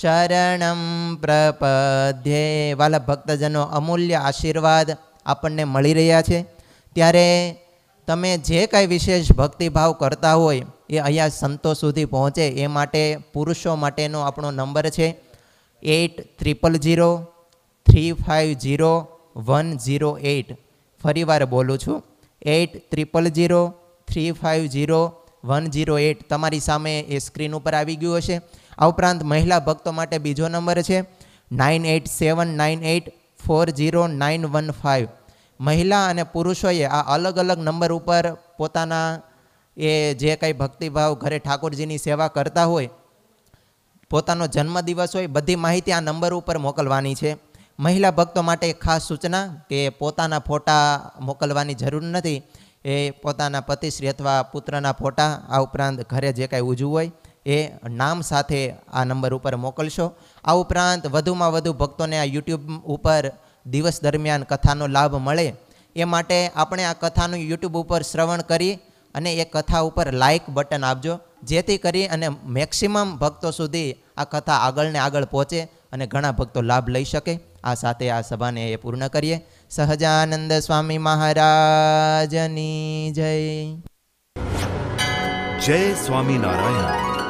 શરણમ પ્રપધ્યે વાલા ભક્તજનો અમૂલ્ય આશીર્વાદ આપણને મળી રહ્યા છે. ત્યારે તમે જે કાંઈ વિશેષ ભક્તિભાવ કરતા હોય એ અહીંયા સંતો સુધી પહોંચે એ માટે પુરુષો માટેનો આપણો નંબર છે. Eight triple zero, three five zero, one zero eight. ફરીવાર બોલું છું. Eight triple zero, three five zero, one zero eight. તમારી સામે એ સ્ક્રીન ઉપર આવી ગયું હશે. આ ઉપરાંત મહિલા ભક્તો માટે બીજો નંબર છે nine eight seven nine eight four zero nine one five. મહિલા અને પુરુષોએ આ અલગ અલગ નંબર ઉપર પોતાના એ જે કંઈ ભક્તિભાવ ઘરે ઠાકોરજીની સેવા કરતા હોય, પોતાનો જન્મદિવસ હોય, બધી માહિતી આ નંબર ઉપર મોકલવાની છે. મહિલા ભક્તો માટે એક ખાસ સૂચના કે પોતાના ફોટા મોકલવાની જરૂર નથી. એ પોતાના પતિશ્રી અથવા પુત્રના ફોટા આ ઉપરાંત ઘરે જે કાંઈ ઉજવું હોય એ નામ સાથે આ નંબર ઉપર મોકલશો. આ ઉપરાંત વધુમાં વધુ ભક્તોને આ યુટ્યુબ ઉપર દિવસ દરમિયાન કથાનો લાભ મળે. એ માટે આપણે આ કથાનું યુટ્યુબ ઉપર શ્રવણ કરી અને એ કથા ઉપર લાઇક બટન આપજો. જેથી કરી અને મેક્સિમમ ભક્તો સુધી આ કથા આગળને આગળ પહોંચે અને ઘણા ભક્તો લાભ લઈ શકે. આ સાથે આ સભાને એ પૂર્ણ કરીએ. સહજાનંદ સ્વામી મહારાજની જય. જય સ્વામિનારાયણ.